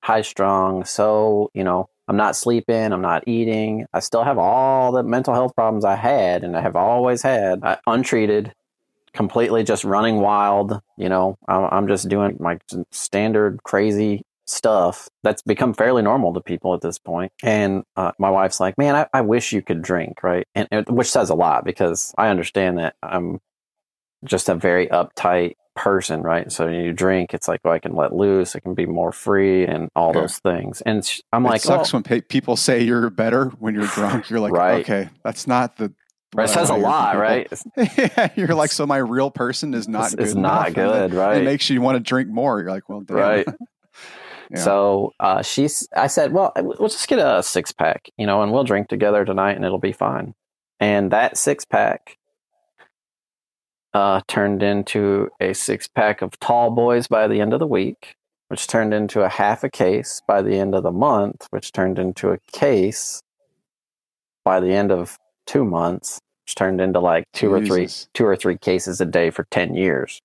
high strung, so, you know, I'm not sleeping, I'm not eating. I still have all the mental health problems I had and I have always had, uh, untreated, completely just running wild. You know, I'm, I'm just doing my standard crazy stuff that's become fairly normal to people at this point. And uh, my wife's like, man, I, I wish you could drink, right? And, and which says a lot because I understand that I'm just a very uptight person, right? So you drink, it's like, oh, I can let loose, I can be more free, and all Yeah. those things. And sh- I'm it like, sucks oh, when pe- people say you're better when you're drunk. You're like, Right. okay, that's not the. right, it says a lot, right? yeah, you're like, so my real person is not It's- good. it's not enough, good, right. It makes you want to drink more. You're like, well, damn. Right. Yeah. So uh, she's, I said, well, we'll just get a six pack, you know, and we'll drink together tonight and it'll be fine. And that six pack uh, turned into a six pack of tall boys by the end of the week, which turned into a half a case by the end of the month, which turned into a case by the end of two months, which turned into like two or three, two or three cases a day for 10 years.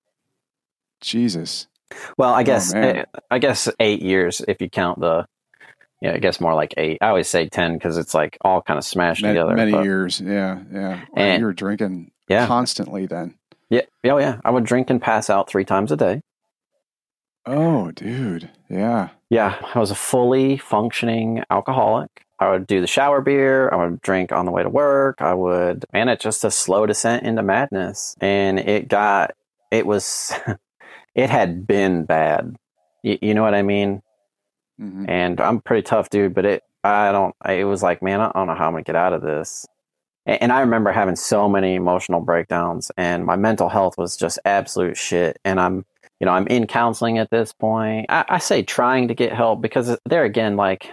Jesus. Well, I guess man. eh, I guess eight years if you count the. Yeah, I guess more like eight. I always say ten because it's like all kind of smashed Many, together. many but- years. Yeah. Yeah. And- you were drinking Yeah, constantly then. Yeah, oh yeah. I would drink and pass out three times a day. Oh, dude. Yeah. Yeah, I was a fully functioning alcoholic. I would do the shower beer. I would drink on the way to work. I would, man, it's just a slow descent into madness. And it got, it was, it had been bad. You, you know what I mean? hmm and I'm pretty tough dude, but it I don't it was like, man, I don't know how I'm gonna get out of this. And I remember having so many emotional breakdowns and my mental health was just absolute shit. And I'm you know, I'm in counseling at this point. I, I say trying to get help because there again, like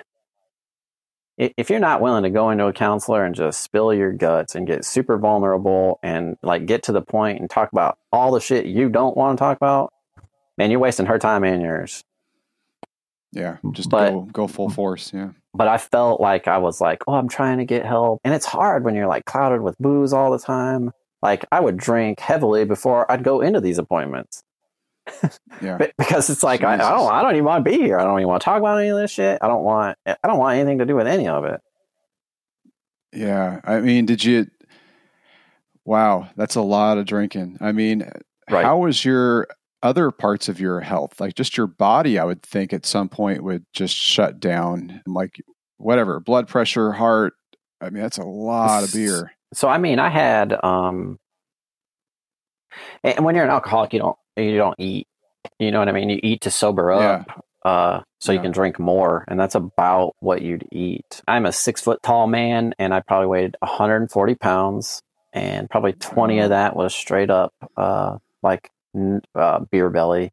if you're not willing to go into a counselor and just spill your guts and get super vulnerable and like get to the point and talk about all the shit you don't want to talk about, man, you're wasting her time and yours. Yeah. Just But- go go full force. Yeah. But I felt like I was like, oh, I'm trying to get help. And it's hard when you're like clouded with booze all the time. Like I would drink heavily before I'd go into these appointments Yeah. Because it's like I, I don't I don't even want to be here. I don't even want to talk about any of this shit. I don't want I don't want anything to do with any of it. Yeah. I mean, did you? Wow, that's a lot of drinking. I mean, Right. how was your other parts of your health, like just your body, I would think at some point would just shut down, like whatever, blood pressure, heart. I mean, that's a lot of beer. So I mean, I had um, and when you're an alcoholic, you don't you don't eat. You know what I mean? You eat to sober up. Yeah. Uh, so yeah. you can drink more, and that's about what you'd eat. I'm a six foot tall man, and I probably weighed 140 pounds, and probably 20 of that was straight up uh, like uh, beer belly,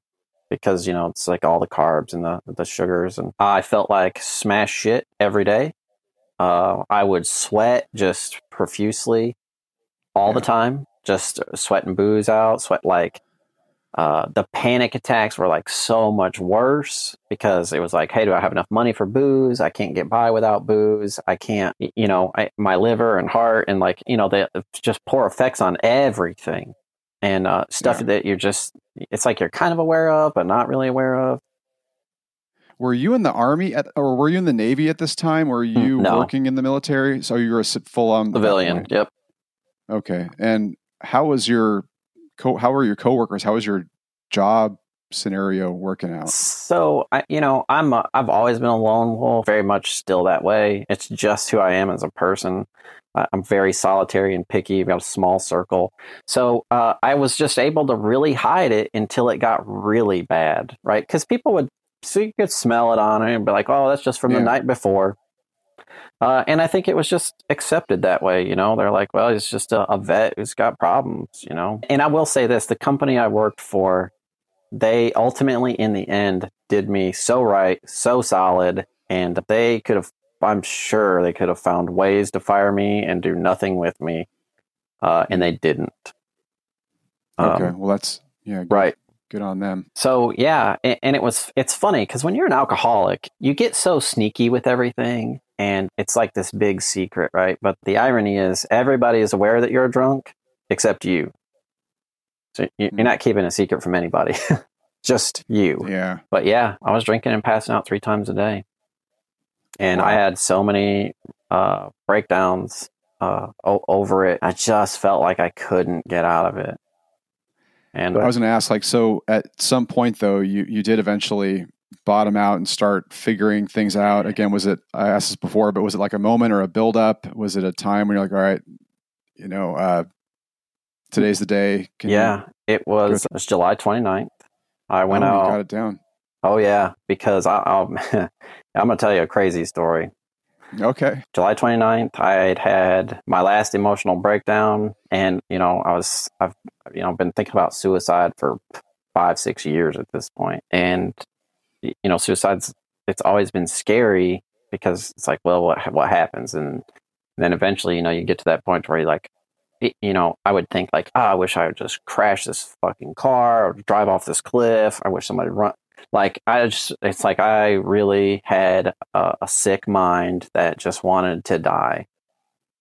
because you know it's like all the carbs and the the sugars, and I felt like smash shit every day. Uh, I would sweat just profusely all yeah. the time, just sweating booze out, sweat like uh, the panic attacks were like so much worse because it was like, hey, do I have enough money for booze? I can't get by without booze. I can't, you know, I, my liver and heart and like, you know, the just poor effects on everything and uh, stuff yeah. that you're just, it's like you're kind of aware of, but not really aware of. Were you in the army at, or were you in the navy at this time? Were mm, you no. working in the military? So you were a full on civilian. Yep. Okay. And how was your co- how were your coworkers? How was your job scenario working out? So, I, you know, I'm a, I've always been a lone wolf, very much still that way. It's just who I am as a person. I'm very solitary and picky. I've got a small circle. So uh, I was just able to really hide it until it got really bad, right? Because people would, so you could smell it on it and be like, oh, that's just from yeah. the night before. Uh, and I think it was just accepted that way. You know, they're like, well, he's just a, a, vet who's got problems, you know. And I will say this the company I worked for, they ultimately, in the end, did me so right, so solid. And they could have, I'm sure they could have found ways to fire me and do nothing with me. Uh, and they didn't. Okay. Um, well, that's, yeah. Good, right. Good on them. So, yeah. And, and it was, it's funny because when you're an alcoholic, you get so sneaky with everything and it's like this big secret, right? But the irony is, everybody is aware that you're drunk except you. So you're hmm. not keeping a secret from anybody, just you. Yeah. But yeah, I was drinking and passing out three times a day. And wow. I had so many uh, breakdowns uh, o- over it. I just felt like I couldn't get out of it. And I was going to ask, like, so at some point though, you you did eventually bottom out and start figuring things out? Again, was it, I asked this before, but was it like a moment or a build up? Was it a time when you're like, all right, you know, uh, today's the day? Can yeah, it was, it was July 29th. I went oh, out. got it down. Oh yeah, because I, I'll, I'm going to tell you a crazy story. Okay. July 29th, I had had my last emotional breakdown and, you know, I was, I've, you know, been thinking about suicide for five, six years at this point. And you know, suicide's it's always been scary because it's like, well, what what happens? And then eventually, you know, you get to that point where you're like, you know, I would think like, oh, I wish I would just crash this fucking car or drive off this cliff. I wish somebody run. Like I just, it's like I really had a, a sick mind that just wanted to die,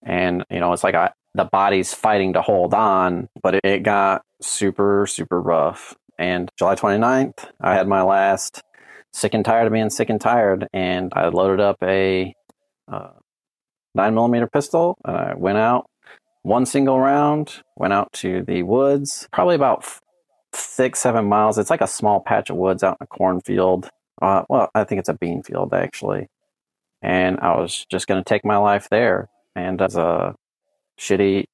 and you know, it's like I the body's fighting to hold on, but it, it got super super rough. And July 29th, I had my last sick and tired of being sick and tired, and I loaded up a uh, nine millimeter pistol. And I went out one single round, went out to the woods, probably about six, seven miles. It's like a small patch of woods out in a cornfield. Uh, well, I think it's a bean field actually. And I was just going to take my life there. And as a shitty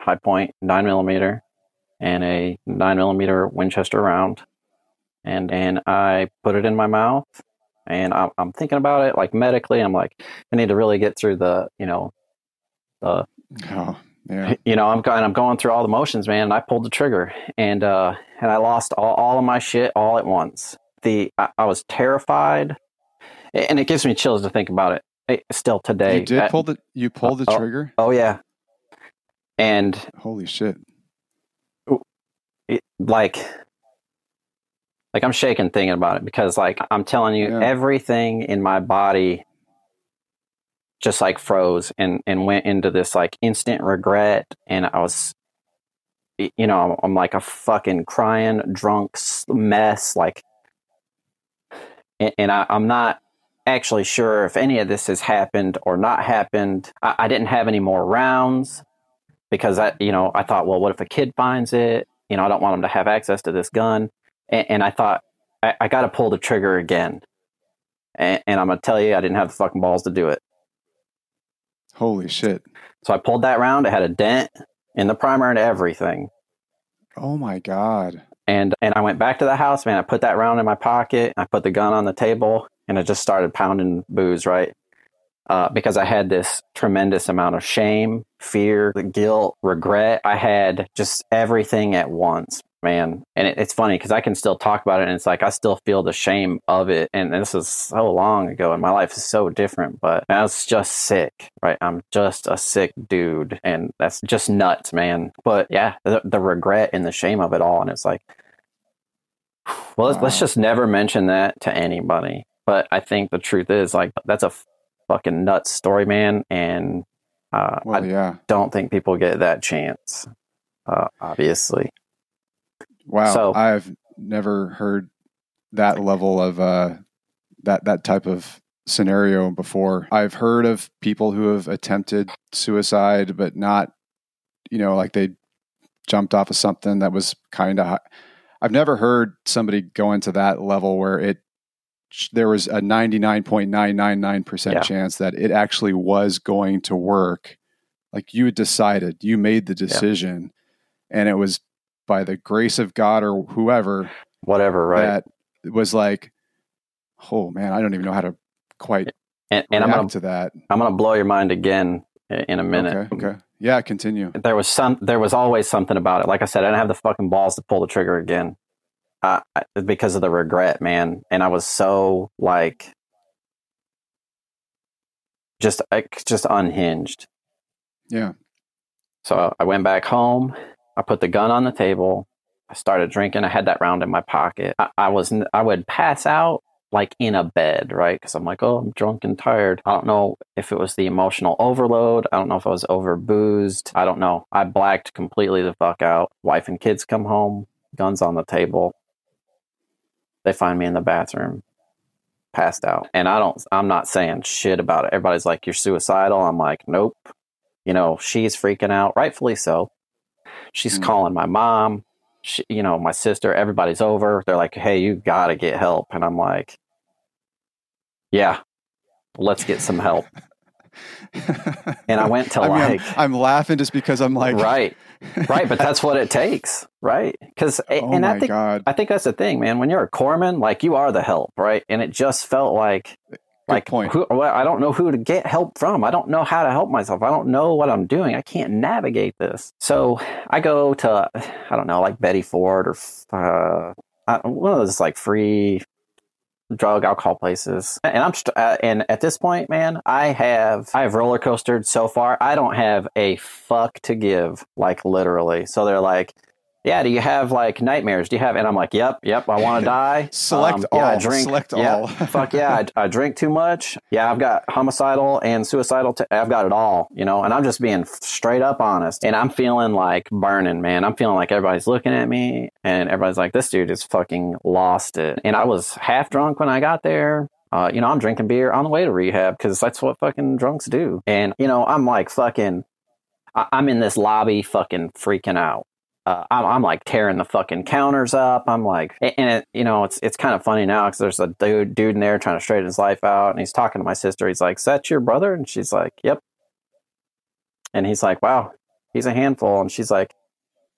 high nine millimeter and a nine millimeter Winchester round and and I put it in my mouth, and I'm, I'm thinking about it like medically. I'm like, I need to really get through the you know, the oh, yeah. you know I'm going I'm going through all the motions, man. And I pulled the trigger, and uh, and I lost all, all of my shit all at once. The I, I was terrified, and it gives me chills to think about it. it still today, you did at, pull the you pulled the oh, trigger. Oh yeah, and holy shit! It, like like I'm shaking thinking about it because like I'm telling you yeah. everything in my body just like froze and and went into this like instant regret and I was you know I'm, I'm like a fucking crying drunk mess like and, and I, I'm not actually sure if any of this has happened or not happened. I, I, didn't have any more rounds because I, you know, I thought, well, what if a kid finds it? You know, I don't want them to have access to this gun. and, and I thought I, I got to pull the trigger again. And, and I'm gonna tell you, I didn't have the fucking balls to do it. Holy shit! So I pulled that round. It had a dent in the primer and everything. Oh my god! And and I went back to the house, man. I put that round in my pocket. I put the gun on the table, and I just started pounding booze, right? Uh, because I had this tremendous amount of shame, fear, guilt, regret. I had just everything at once, man. And it, it's funny because I can still talk about it, and it's like I still feel the shame of it. And, this is so long ago, and my life is so different. But I was just sick, right? I'm just a sick dude, and that's just nuts, man. But yeah, the, the regret and the shame of it all, and it's like, well, let's, wow. let's just never mention that to anybody. But I think the truth is, like, that's a fucking nuts story, man. And uh, well, I yeah. don't think people get that chance, uh, obviously. Wow. So, I've never heard that level of uh, that that type of scenario before. I've heard of people who have attempted suicide, but not, you know, like they jumped off of something that was kind of. I've never heard somebody go into that level where it there was a 99.999% yeah. chance that it actually was going to work. Like you had decided, you made the decision, yeah. and it was by the grace of God or whoever, whatever, right? That was like, oh man, I don't even know how to quite and, and I'm gonna, to that. I'm going to blow your mind again in a minute. Okay. Okay. Yeah. Continue. There was some. There was always something about it. Like I said, I didn't have the fucking balls to pull the trigger again uh, because of the regret, man. And I was so like just just unhinged. Yeah. So I went back home. I put the gun on the table. I started drinking. I had that round in my pocket. I, I was I would pass out like in a bed, right? Because I'm like, oh, I'm drunk and tired. I don't know if it was the emotional overload. I don't know if I was over boozed. I don't know. I blacked completely the fuck out. Wife and kids come home, guns on the table. They find me in the bathroom, passed out. And I don't, I'm not saying shit about it. Everybody's like, you're suicidal. I'm like, nope. You know, she's freaking out, rightfully so. She's mm. calling my mom, she, you know, my sister, everybody's over. They're like, hey, you got to get help. And I'm like, yeah, let's get some help. and I went to I like, mean, I'm, I'm, laughing just because I'm like, right, right. But that's what it takes, right? Because, oh and I think, God. I think that's the thing, man. When you're a corpsman, like you are the help, right? And it just felt like, Good like, point. Who, I don't know who to get help from. I don't know how to help myself. I don't know what I'm doing. I can't navigate this. So I go to, I don't know, like Betty Ford or uh, one of those like free drug alcohol places and i'm uh, and at this point man i have i have roller coastered so far i don't have a fuck to give like literally so they're like yeah, do you have like nightmares? Do you have? And I'm like, yep, yep, I want to die. Select um, all. Yeah, I drink. Select all. fuck yeah, I, I, drink too much. Yeah, I've got homicidal and suicidal. T- I've got it all, you know. And I'm just being straight up honest. And I'm feeling like burning, man. I'm feeling like everybody's looking at me, and everybody's like, this dude is fucking lost it. And I was half drunk when I got there. Uh, you know, I'm drinking beer on the way to rehab because that's what fucking drunks do. And you know, I'm like fucking. I'm in this lobby, fucking freaking out uh, I'm, I'm, like tearing the fucking counters up. I'm like, and it, you know, it's it's kind of funny now because there's a dude dude in there trying to straighten his life out, and he's talking to my sister. He's like, "Is that your brother?" And she's like, "Yep." And he's like, "Wow, he's a handful." And she's like,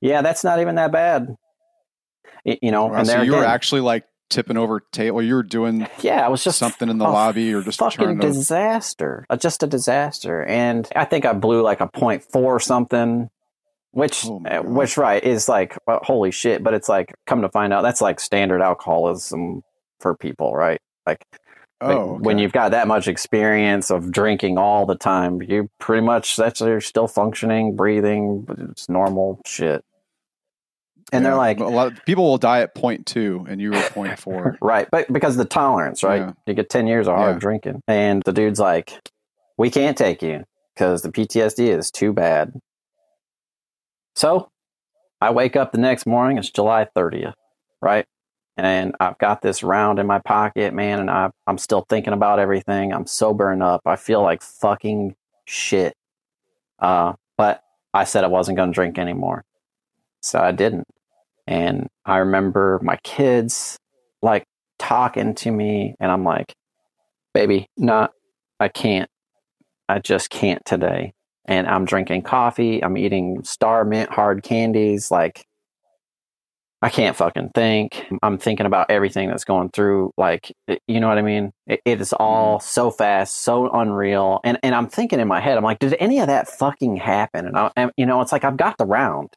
"Yeah, that's not even that bad." You know, and so you again, were actually like tipping over table. You were doing yeah, I was just something in the lobby or just fucking disaster, uh, just a disaster. And I think I blew like a point four something which oh uh, which right is like well, holy shit but it's like come to find out that's like standard alcoholism for people right like, oh, okay. when you've got that much experience of drinking all the time you pretty much that's you're still functioning breathing it's normal shit and yeah, they're like a lot of people will die at point two and you were point four right but because of the tolerance right yeah. you get 10 years of hard yeah. drinking and the dude's like we can't take you because the ptsd is too bad so I wake up the next morning, it's July 30th, right? And I've got this round in my pocket, man, and I, I'm still thinking about everything. I'm sobering up. I feel like fucking shit. Uh, but I said I wasn't going to drink anymore. So I didn't. And I remember my kids like talking to me, and I'm like, baby, not, I can't. I just can't today. And I'm drinking coffee. I'm eating Star Mint hard candies. Like, I can't fucking think. I'm thinking about everything that's going through. Like, you know what I mean? it, it is all mm-hmm. so fast, so unreal. And and I'm thinking in my head, I'm like, did any of that fucking happen? And I, and, you know, it's like I've got the round.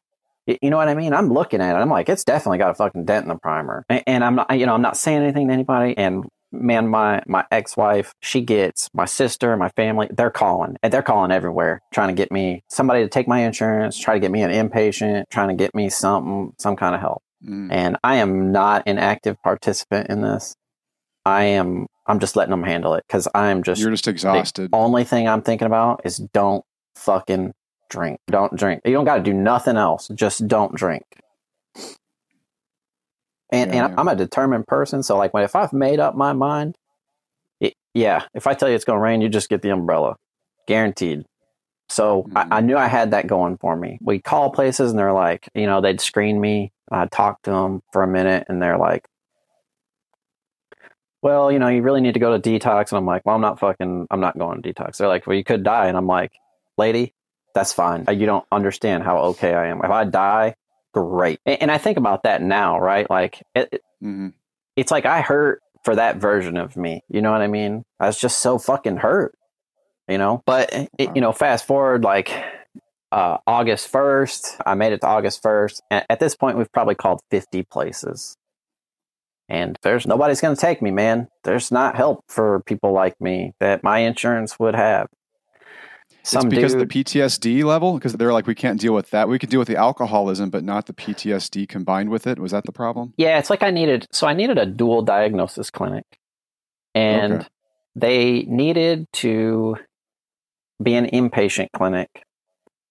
You know what I mean? I'm looking at it. I'm like, it's definitely got a fucking dent in the primer. And, and I'm not, you know, I'm not saying anything to anybody. And man, my my ex wife, she gets my sister, my family. They're calling, and they're calling everywhere, trying to get me somebody to take my insurance, try to get me an inpatient, trying to get me something, some kind of help. Mm. And I am not an active participant in this. I am. I'm just letting them handle it because I'm just. You're just exhausted. The only thing I'm thinking about is don't fucking drink. Don't drink. You don't got to do nothing else. Just don't drink. And yeah, and yeah. I'm a determined person, so like when if I've made up my mind, it, yeah, if I tell you it's going to rain, you just get the umbrella, guaranteed. So mm-hmm. I, I, mm-hmm. knew I had that going for me. We call places and they're like, you know, they'd screen me I talked to them for a minute and they're like, well, you know, you really need to go to detox. And I'm like, well, I'm not fucking, I'm not going to detox. They're like, well, you could die. And I'm like, lady, that's fine. You don't understand how okay I am. If I die, great. And, and I think about that now, right? Like, it, mm-hmm. it's like I hurt for that version of me. You know what I mean? I was just so fucking hurt, you know? But, it, you know, fast forward, like, uh, August 1st. I made it to August 1st. And at this point, we've probably called 50 places. And there's nobody's going to take me, man. There's not help for people like me that my insurance would have. Some it's because dude, of the PTSD level, because they're like, we can't deal with that. We could deal with the alcoholism, but not the PTSD combined with it. Was that the problem? Yeah, it's like I needed. So I needed a dual diagnosis clinic, and okay. they needed to be an inpatient clinic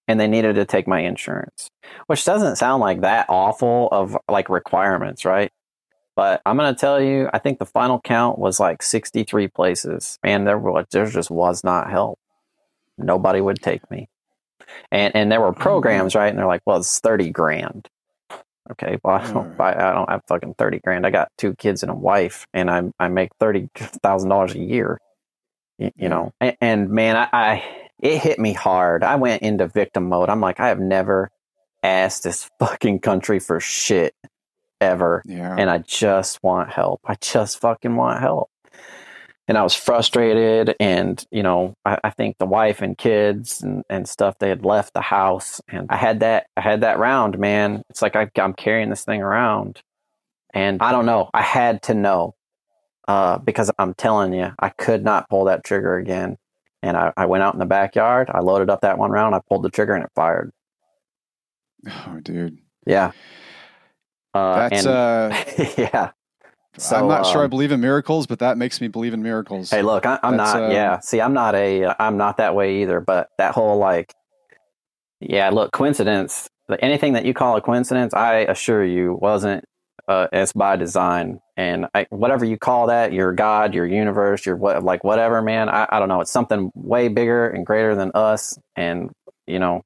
and they needed to take my insurance, which doesn't sound like that awful of like requirements, right? But I'm going to tell you, I think the final count was like 63 places, and there was there just was not help. Nobody would take me, and and there were mm-hmm. programs, right? And they're like, well, it's 30 grand. Okay, well, I don't, I don't have fucking 30 grand. I got two kids and a wife, and I I make thirty thousand dollars a year. You, you know, and, and man, I, I it hit me hard. I went into victim mode. I'm like, I have never asked this fucking country for shit ever. Yeah. And I just want help. I just fucking want help. And I was frustrated. And, you know, I, I, think the wife and kids and, and stuff, they had left the house. And I had that, I had that round, man. It's like I, I'm carrying this thing around. And I don't know. I had to know uh, because I'm telling you, I could not pull that trigger again. And I, I went out in the backyard. I loaded up that one round. I pulled the trigger and it fired. Oh, dude. Yeah. Uh, That's and, uh, yeah. So, I'm not um, sure I um, believe in miracles, but that makes me believe in miracles. Hey, look, I, am not. Uh, yeah, see, I'm not a. I'm not that way either. But that whole like, yeah, look, coincidence. Anything that you call a coincidence, I assure you, wasn't uh, it's by design. And I, whatever you call that, your God, your universe, your what, like whatever, man. I, I don't know. It's something way bigger and greater than us. And you know,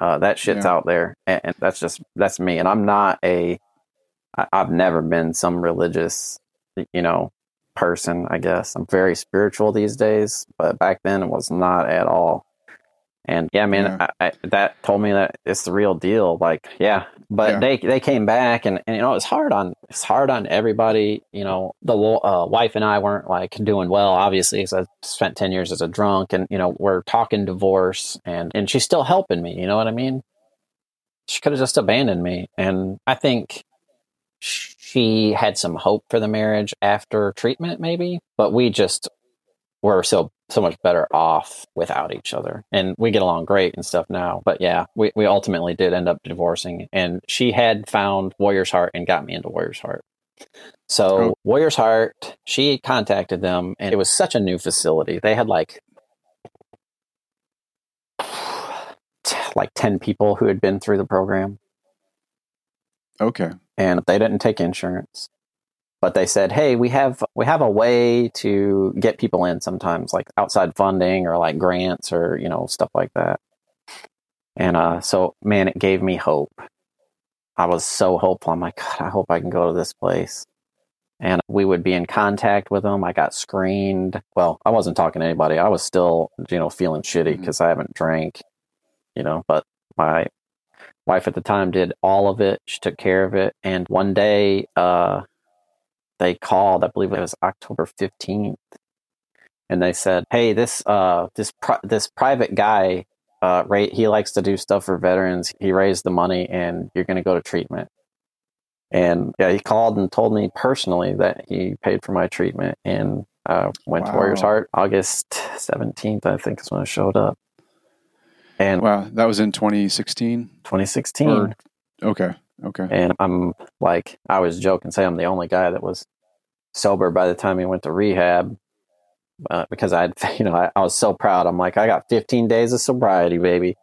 uh, that shit's yeah. out there, and, and, that's just that's me. And I'm not a. I, I've never been some religious, you know, person. I guess I'm very spiritual these days, but back then it was not at all. And yeah, man, yeah. I, I, that told me that it's the real deal. Like, yeah, but yeah. they they came back, and, and you know it's hard on it's hard on everybody. You know, the uh, wife and I weren't like doing well, obviously, because I spent ten years as a drunk, and you know we're talking divorce, and and she's still helping me. You know what I mean? She could have just abandoned me, and I think she had some hope for the marriage after treatment, maybe, but we just were so so much better off without each other. And we get along great and stuff now but yeah we, we ultimately did end up divorcing and she had found warrior's heart and got me into warrior's heart. So oh. warrior's heart she contacted them and it was such a new facility. They had like like 10 people who had been through the program. Okay and they didn't take insurance but they said, "Hey, we have we have a way to get people in sometimes, like outside funding or like grants or you know stuff like that." And uh, so, man, it gave me hope. I was so hopeful. I'm like, God, I hope I can go to this place. And we would be in contact with them. I got screened. Well, I wasn't talking to anybody. I was still, you know, feeling shitty because mm-hmm. I haven't drank, you know, but my wife at the time did all of it. She took care of it. And one day, uh, they called, I believe it was October 15th. And they said, Hey, this, uh, this, pri- this private guy uh, right, he likes to do stuff for veterans. He raised the money, and you're going to go to treatment. And yeah, he called and told me personally that he paid for my treatment and uh, went wow. to Warriors Heart August 17th, I think is when I showed up. And wow, that was in 2016? 2016. Or, okay. Okay. And I'm like, I was joking, say I'm the only guy that was sober by the time he went to rehab uh, because I'd, you know, I, I, was so proud. I'm like, I got 15 days of sobriety, baby.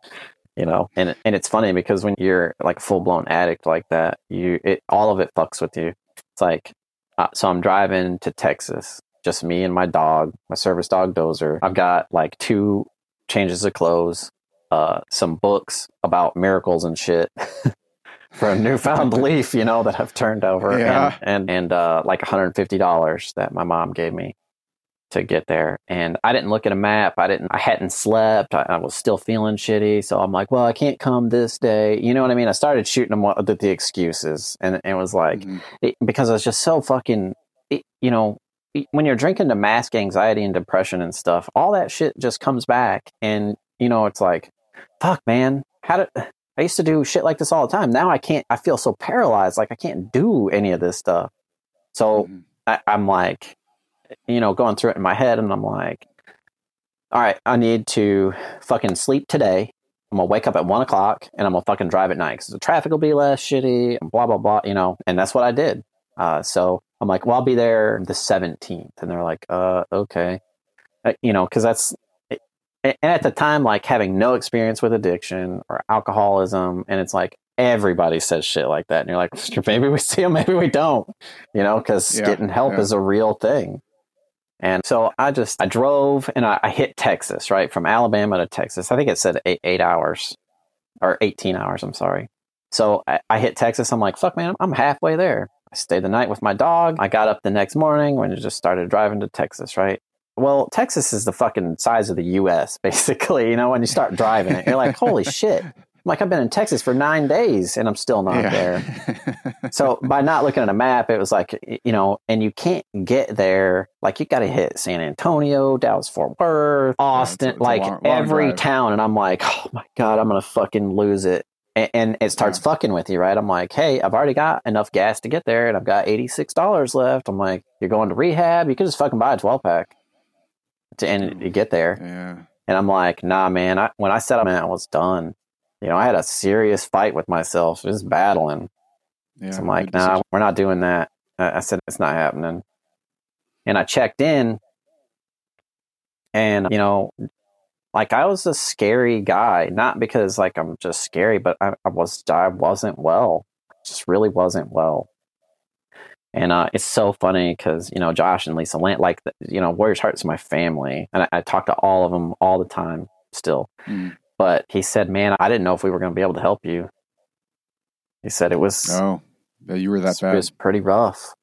You know, and and it's funny because when you're like a full blown addict like that, you it all of it fucks with you. It's like, uh, so I'm driving to Texas, just me and my dog, my service dog Dozer. I've got like two changes of clothes, uh, some books about miracles and shit. for a newfound leaf, you know, that I've turned over, yeah. and and, and uh, like $150 that my mom gave me to get there. And I didn't look at a map. I didn't, I hadn't slept. I, I, was still feeling shitty. So I'm like, well, I can't come this day. You know what I mean? I started shooting them with the excuses and, and it was like, mm-hmm. it, because I was just so fucking, it, you know, when you're drinking to mask anxiety and depression and stuff, all that shit just comes back. And, you know, it's like, fuck, man, how did, I used to do shit like this all the time. Now I can't, I feel so paralyzed. Like I can't do any of this stuff. So mm-hmm. I, I'm like, you know, going through it in my head, and I'm like, all right, I need to fucking sleep today. I'm gonna wake up at one o'clock and I'm gonna fucking drive at night because the traffic will be less shitty and blah blah blah, you know. And that's what I did. Uh, so I'm like, well, I'll be there the 17th, and they're like, uh, okay, uh, you know, because that's. And at the time, like having no experience with addiction or alcoholism, and it's like everybody says shit like that, and you're like, maybe we see them, maybe we don't, you know, because yeah, getting help yeah. is a real thing. And so I just, I drove and I, I, hit Texas, right? From Alabama to Texas. I think it said eight, eight hours or 18 hours. I'm sorry. So I, I, hit Texas. I'm like, fuck, man, I'm halfway there. I stayed the night with my dog. I got up the next morning when it just started driving to Texas, right? Well, Texas is the fucking size of the US, basically. You know, when you start driving it, you're like, holy shit, like I've been in Texas for nine days and I'm still not yeah. there. so by not looking at a map, it was like you know, and you can't get there. Like you got to hit San Antonio, Dallas, Fort Worth, Austin, yeah, it's, it's like long, long every drive. town. And I'm like, oh my god, I'm gonna fucking lose it. And, and it starts yeah. fucking with you, right? I'm like, hey, I've already got enough gas to get there, and I've got eighty six dollars left. I'm like, you're going to rehab? You could just fucking buy a twelve pack to and you get there. Yeah. And I'm like, nah, man. I, when I set up, man, I was done you know, I had a serious fight with myself, just battling. Yeah, so I'm like, nah, we're not doing that. I said, it's not happening. And I checked in, and, you know, like I was a scary guy, not because like I'm just scary, but I, I was, I wasn't well. just really wasn't well. And uh, it's so funny because, you know, Josh and Lisa Lannon, like, you know, Warriors Heart is my family. And I, I, talk to all of them all the time still. Mm. But he said, "Man, I didn't know if we were going to be able to help you." He said it was. Oh, you were that bad. It was pretty rough.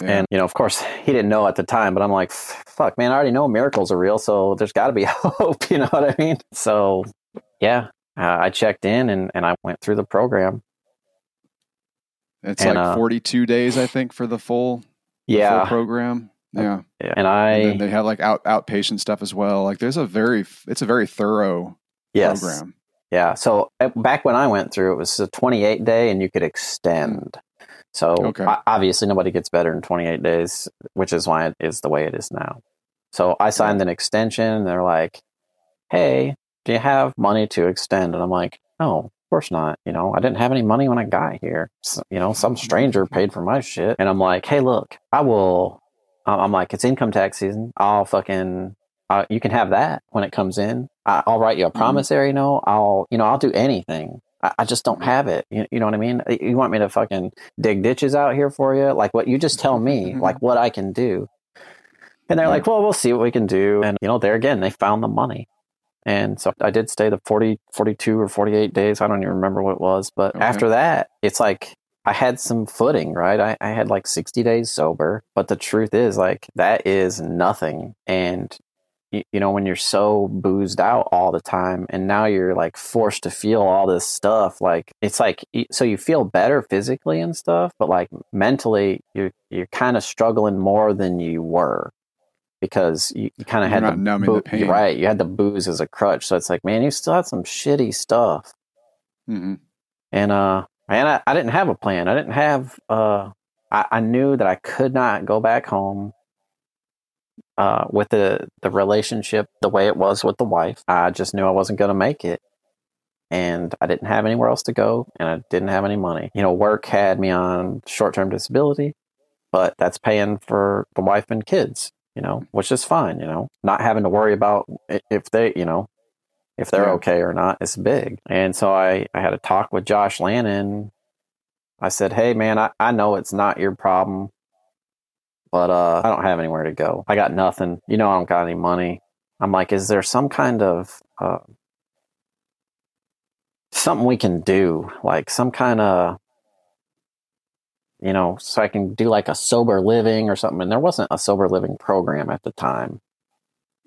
Yeah. And you know, of course, he didn't know at the time, but I'm like, "Fuck, man! I already know miracles are real, so there's got to be hope." You know what I mean? So, yeah, uh, I checked in and and I went through the program. It's and, like uh, 42 days, I think, for the full, yeah full program. Yeah. And I and they have like out outpatient stuff as well. Like there's a very it's a very thorough yes. program. Yeah. So uh, back when I went through it was a 28 day and you could extend. So okay. obviously nobody gets better in 28 days, which is why it is the way it is now. So I signed yeah. an extension and they're like, "Hey, do you have money to extend?" And I'm like, "No, of course not. You know, I didn't have any money when I got here. So, you know, some stranger paid for my shit." And I'm like, "Hey, look, I will I'm like, it's income tax season. I'll fucking, uh, you can have that when it comes in. I, will write you a mm-hmm. promissory note. I'll, you know, I'll do anything. I, I just don't have it. You, you, know what I mean? You want me to fucking dig ditches out here for you? Like what you just tell me, mm-hmm. like what I can do. And they're like, well, we'll see what we can do. And, you know, there again, they found the money. And so I did stay the 40, 42 or 48 days. I don't even remember what it was. But Okay. after that, it's like I had some footing, right? I, I had like 60 days sober. But the truth is, like, that is nothing. And, you, you know, when you're so boozed out all the time and now you're like forced to feel all this stuff, like, it's like, so you feel better physically and stuff, but like mentally, you're, you're kind of struggling more than you were because you, you kind of had not the numbing boo- the pain. right. You had the booze as a crutch, so it's like, man, you still had some shitty stuff, hmm and uh, man, I, I didn't have a plan. I didn't have uh, I, I knew that I could not go back home. Uh, with the the relationship the way it was with the wife, I just knew I wasn't going to make it, and I didn't have anywhere else to go, and I didn't have any money. You know, work had me on short term disability, but that's paying for the wife and kids you know, which is fine, you know, not having to worry about if they, you know, if they're Yeah. okay or not. It's big. And so I, I had a talk with Josh Lannon. I said, Hey man, I, I know it's not your problem, but, uh, I don't have anywhere to go. I got nothing. You know, I don't got any money. I'm like, is there some kind of, uh, something we can do? Like some kind of, you know, so I can do like a sober living or something. And there wasn't a sober living program at the time.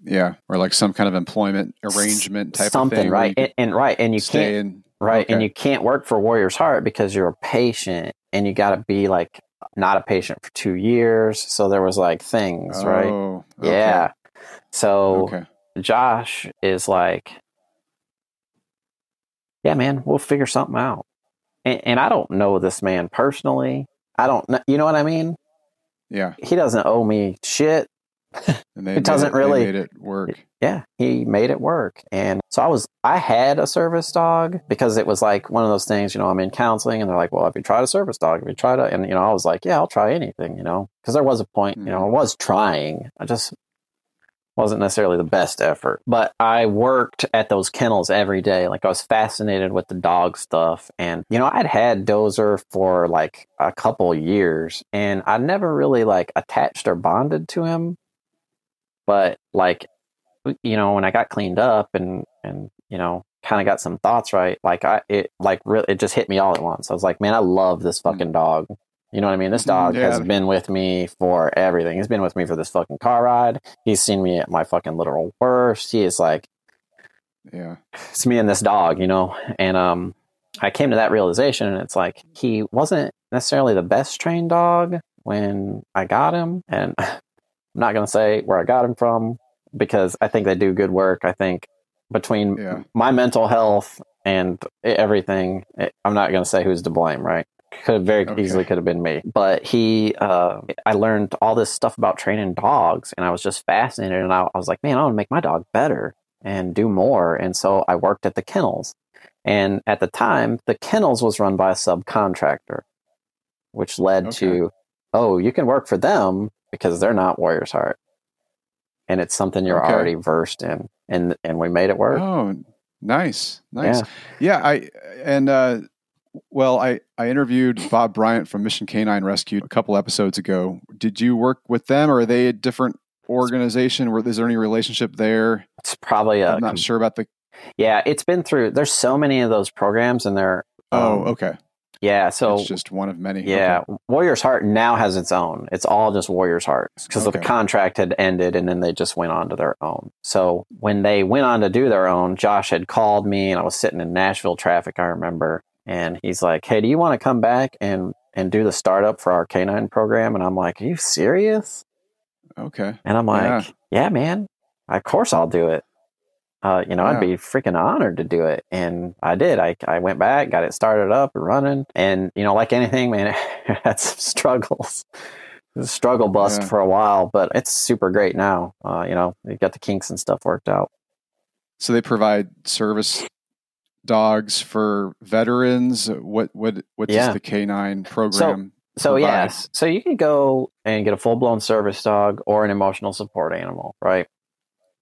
Yeah, or like some kind of employment arrangement type something of thing. right and, and right and you can't in. right and you can't work for warriors heart because you're a patient and you got to be like not a patient for two years so there was like things right Oh, okay. yeah so Okay. josh is like yeah man we'll figure something out and, and i don't know this man personally i don't know. you know what i mean Yeah, he doesn't owe me shit and they It doesn't they really- made it work. yeah, he made it work. And so I was, I had a service dog because it was like one of those things, you know, I'm in counseling and they're like, well, have you tried a service dog? Have you tried it? And, you know, I was like, yeah, I'll try anything, you know, because there was a point, you know, hmm. I was trying. I just wasn't necessarily the best effort. But I worked at those kennels every day. Like I was fascinated with the dog stuff. And, you know, I'd had Dozer for like a couple years and I never really like attached or bonded to him. But like you know, when I got cleaned up and and you know, kind of got some thoughts right, like I it like really it just hit me all at once. I was like, man, I love this hmm. fucking dog. You know what I mean? This dog Yeah. has been with me for everything. He's been with me for this fucking car ride. He's seen me at my fucking literal worst. He is like Yeah. it's me and this dog, you know. And um, I came to that realization, and it's like he wasn't necessarily the best trained dog when I got him, and I'm not gonna say where I got him from because I think they do good work. I think between Yeah. my mental health and everything, it, I'm not gonna say who's to blame, right? Could have very Okay. easily could have been me, but he, uh, I learned all this stuff about training dogs, and I was just fascinated, and I, I was like, man, I want to make my dog better and do more. And so I worked at the kennels. And at the time, the kennels was run by a subcontractor, which led Okay. to, oh, you can work for them because they're not Warriors Heart. And it's something you're Okay. already versed in. And and we made it work. Oh, nice, nice. Yeah. Yeah, I and uh, well, I I interviewed Bob Bryant from Mission Canine Rescue a couple episodes ago. Did you work with them, or are they a different organization? Where is there any relationship there? It's probably a I'm not sure about the. yeah, it's been through there's so many of those programs and they're Oh, um, okay. yeah, so it's just one of many. Yeah, Okay. Warriors Heart now has its own. It's all just Warriors Heart because Okay. the contract had ended and then they just went on to their own. So when they went on to do their own, Josh had called me and I was sitting in Nashville traffic, I remember, and he's like, "Hey, do you want to come back and and do the startup for our canine program?" And I'm like, "Are you serious?" Okay. And I'm like, Yeah. "Yeah, man. Of course I'll do it." Uh, you know, Yeah. I'd be freaking honored to do it. And I did. I, I went back, got it started up and running. And, you know, like anything, man, it had some struggles. It was a struggle bust Yeah. for a while, but it's super great now. Uh, you know, you got the kinks and stuff worked out. So they provide service dogs for veterans. What what what does Yeah. the canine program? So provide? yes, so you can go and get a full blown service dog or an emotional support animal, right?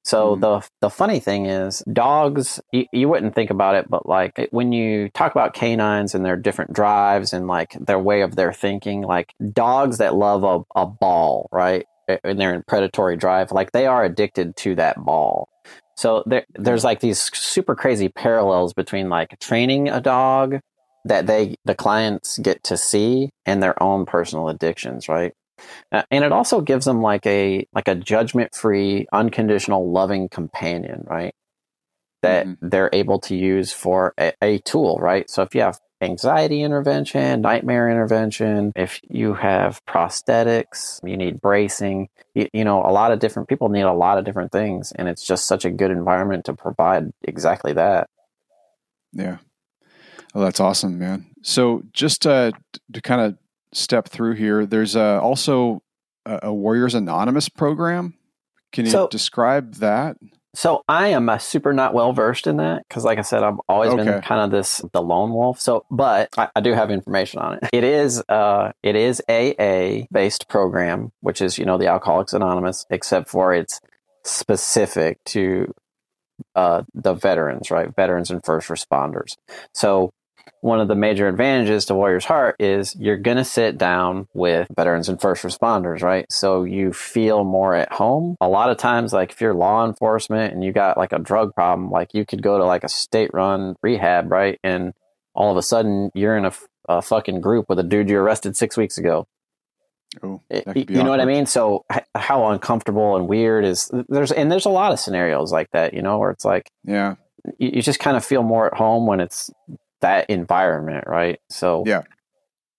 So Mhm. the the funny thing is, dogs you, you wouldn't think about it, but like it- when you talk about canines and their different drives and like their way of their thinking, like dogs that love a, a ball, right? And they're in predatory drive, like they are addicted to that ball. So there, there's like these super crazy parallels between like training a dog that they the clients get to see and their own personal addictions, right? Uh, and it also gives them like a like a judgment free, unconditional, loving companion, right? That mm-hmm. they're able to use for a, a tool, right? So if you have anxiety intervention, nightmare intervention, if you have prosthetics, you need bracing, you, you, know, a lot of different people need a lot of different things. And it's just such a good environment to provide exactly that. Yeah. Well, that's awesome, man. So just uh, to kind of step through here, there's uh, also a, a Warriors Anonymous program. Can you so, describe that? So I am a super not well versed in that because, like I said, I've always okay. been kind of this the lone wolf. So, but I, I, do have information on it. It is uh, it is AA based program, which is you know the Alcoholics Anonymous, except for it's specific to uh, the veterans, right? Veterans and first responders. So one of the major advantages to Warrior's Heart is you're going to sit down with veterans and first responders, right? So you feel more at home. A lot of times, like if you're law enforcement and you got like a drug problem, like you could go to like a state run rehab, right? And all of a sudden you're in a, a fucking group with a dude you arrested six weeks ago. Oh, eh, you know what I mean? So how uncomfortable and weird is there's and there's a lot of scenarios like that, you know, where it's like yeah, you just kind of feel more at home when it's that environment, right? So yeah,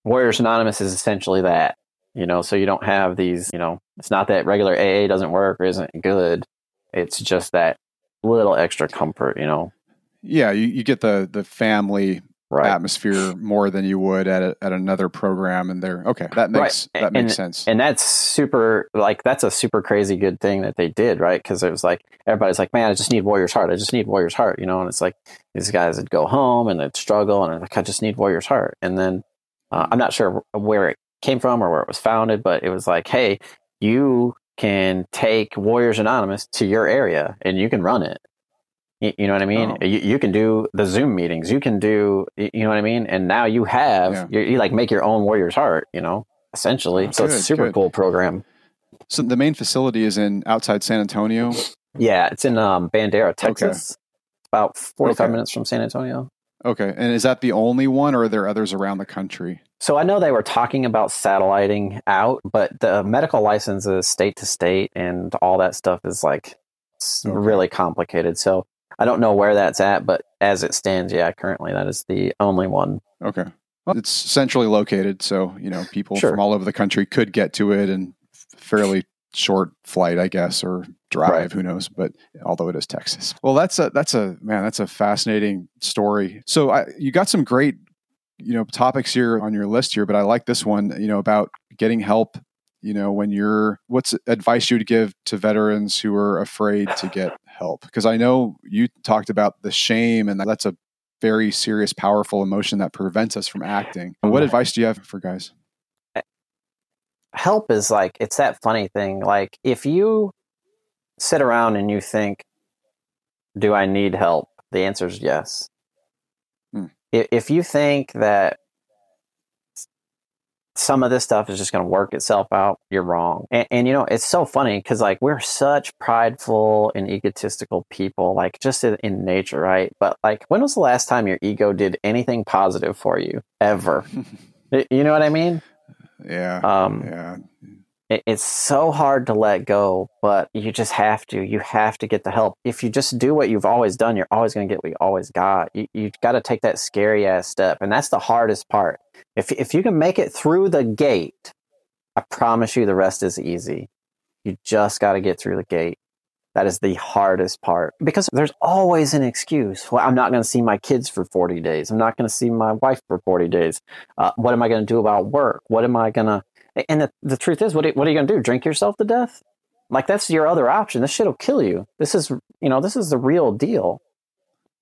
Warriors Anonymous is essentially that. You know, so you don't have these. You know, it's not that regular AA doesn't work or isn't good. It's just that little extra comfort. You know. Yeah, you, you get the the family right. atmosphere more than you would at a, at another program and they're okay that makes right. that makes and, sense. and that's super like that's a super crazy good thing that they did right? Because it was like everybody's like man i just need warrior's heart. I just need warrior's heart you know? And it's like these guys would go home and they'd struggle and like i just need warrior's heart. And then uh, i'm not sure where it came from or where it was founded but it was like hey you can take warriors anonymous to your area and you can run it you, know what I mean? Oh. You, you, can do the Zoom meetings. You can do, you know what I mean? And now you have, yeah. you like make your own Warrior's Heart, you know, essentially. Oh, so good, it's a super good. cool program. So the main facility is in outside San Antonio? Yeah, it's in um, Bandera, Texas. Okay. About 45 okay. minutes from San Antonio. Okay. And is that the only one or are there others around the country? So I know they were talking about satelliting out, but the medical license is state to state and all that stuff is like okay. really complicated. So I don't know where that's at, but as it stands, yeah, currently that is the only one. Okay. Well, it's centrally located, so you know people sure. from all over the country could get to it in fairly short flight, I guess, or drive. Right. Who knows? But although it is Texas, well, that's a that's a man, that's a fascinating story. So I, you got some great you know topics here on your list here, but I like this one. You know about getting help you know when you're what's advice you would give to veterans who are afraid to get help? Because i know you talked about the shame and that's a very serious powerful emotion that prevents us from acting. What advice do you have for guys? Eh, help is like it's that funny thing like if you sit around and you think do i need help? the answer is yes. Hmm. if you think that some of this stuff is just going to work itself out, you're wrong. And, and you know, it's so funny because like we're such prideful and egotistical people, like just in, in, nature, right? But like, when was the last time your ego did anything positive for you ever? you know what I mean? Yeah. Um, yeah. It, it's so hard to let go, but you just have to. You have to get the help. If you just do what you've always done, you're always going to get what you always got. You, you got to take that scary ass step. And that's the hardest part if, if you can make it through the gate, I promise you the rest is easy. You just got to get through the gate. That is the hardest part because there's always an excuse. Well, I'm not going to see my kids for 40 days. I'm not going to see my wife for 40 days. Uh, what am I going to do about work? What am I going to? And the, the truth is, what, what are you going to do? Drink yourself to death? Like that's your other option. This shit will kill you. This is, you know, this is the real deal.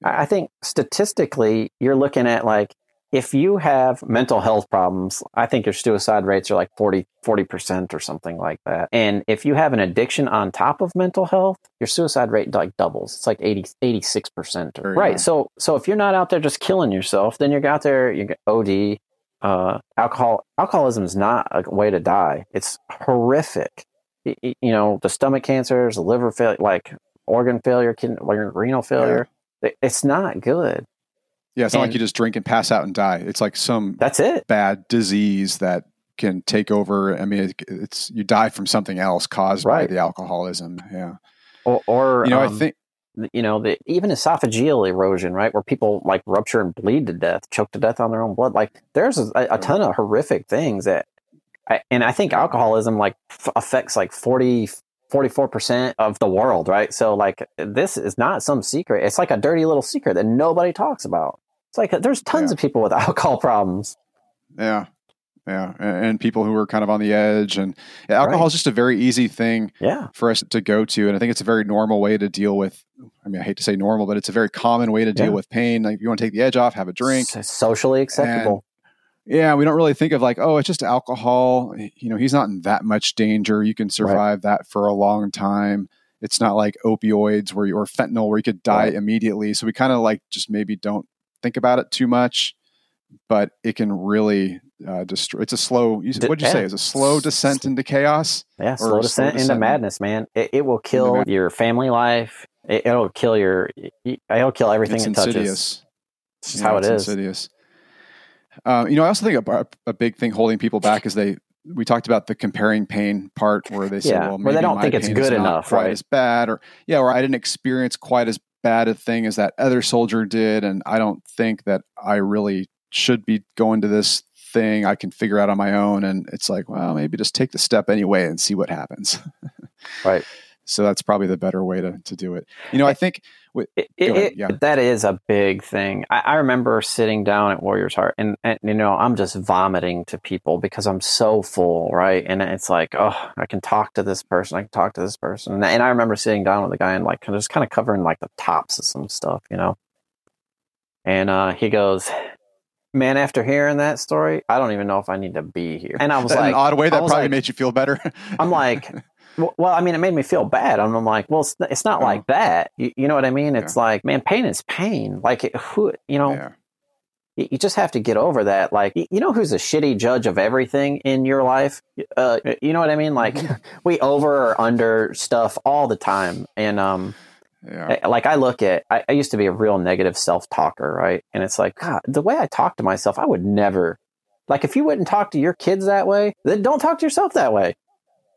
I think statistically, you're looking at like if you have mental health problems, I think your suicide rates are like 40, 40% or something like that. And if you have an addiction on top of mental health, your suicide rate like doubles. It's like 80, 86%. Or, right. So, so if you're not out there just killing yourself, then you're out there, you get OD, uh, alcohol, alcoholism is not a way to die. It's horrific. You know, the stomach cancers, the liver failure, like organ failure, kidney, renal failure. Yeah. It's not good. Yeah, it's and, not like you just drink and pass out and die. It's like some that's it bad disease that can take over. I mean, it, it's you die from something else caused right. by the alcoholism. Yeah, or, or you know, um, I think you know, the, even esophageal erosion, right, where people like rupture and bleed to death, choke to death on their own blood. Like, there's a, a ton of horrific things that, I, and I think alcoholism like f- affects like 40, 44% of the world, right? So, like, this is not some secret. It's like a dirty little secret that nobody talks about. It's like there's tons yeah. of people with alcohol problems. Yeah yeah, and, people who are kind of on the edge, and alcohol right. is just a very easy thing, yeah. for us to go to, and I think it's a very normal way to deal with. I mean, I hate to say normal, but it's a very common way to deal yeah. with pain. Like, if you want to take the edge off, have a drink, it's socially acceptable. And, yeah, we don't really think of like, oh, it's just alcohol. You know, he's not in that much danger. You can survive right. that for a long time. It's not like opioids where you, or fentanyl where you could die right. immediately. So we kind of like just maybe don't think about it too much, but it can really uh, destroy. It's a slow. You, what'd you yeah. say? Is a slow descent into chaos? Yeah, slow descent, slow descent into madness, man. It, it will kill your family life. It, will kill your. It'll kill everything it's it insidious. touches. It's just yeah, how it is. Insidious. Uh, you know, I also think a, a, big thing holding people back is they. We talked about the comparing pain part where they say, yeah, "Well, maybe they don't think it's good enough, quite right? as bad," or yeah, or I didn't experience quite as bad a thing as that other soldier did, and I don't think that I really should be going to this thing I can figure out on my own. And it's like, well, maybe just take the step anyway and see what happens. right. So that's probably the better way to, to do it. You know, I think it, it, yeah. that is a big thing. I, I, remember sitting down at Warriors Heart and, and, you know, I'm just vomiting to people because I'm so full, right? And it's like, oh, I can talk to this person. I can talk to this person. And, and I remember sitting down with the guy and like just kind of covering like the tops of some stuff, you know? And uh, he goes, man, after hearing that story, I don't even know if I need to be here. And I was In like, an odd way, that probably like, made you feel better. I'm like, well, I mean, it made me feel bad. And I'm like, well, it's, it's not like that. You, you, know what I mean? It's yeah. like, man, pain is pain. Like, it, who, you know, yeah. you, you, just have to get over that. Like, you know, who's a shitty judge of everything in your life? Uh, you know what I mean? Like, mm-hmm. we over or under stuff all the time. And, um, yeah. Like I look at, I, I used to be a real negative self talker, right? And it's like, God, the way I talk to myself, I would never, like, if you wouldn't talk to your kids that way, then don't talk to yourself that way.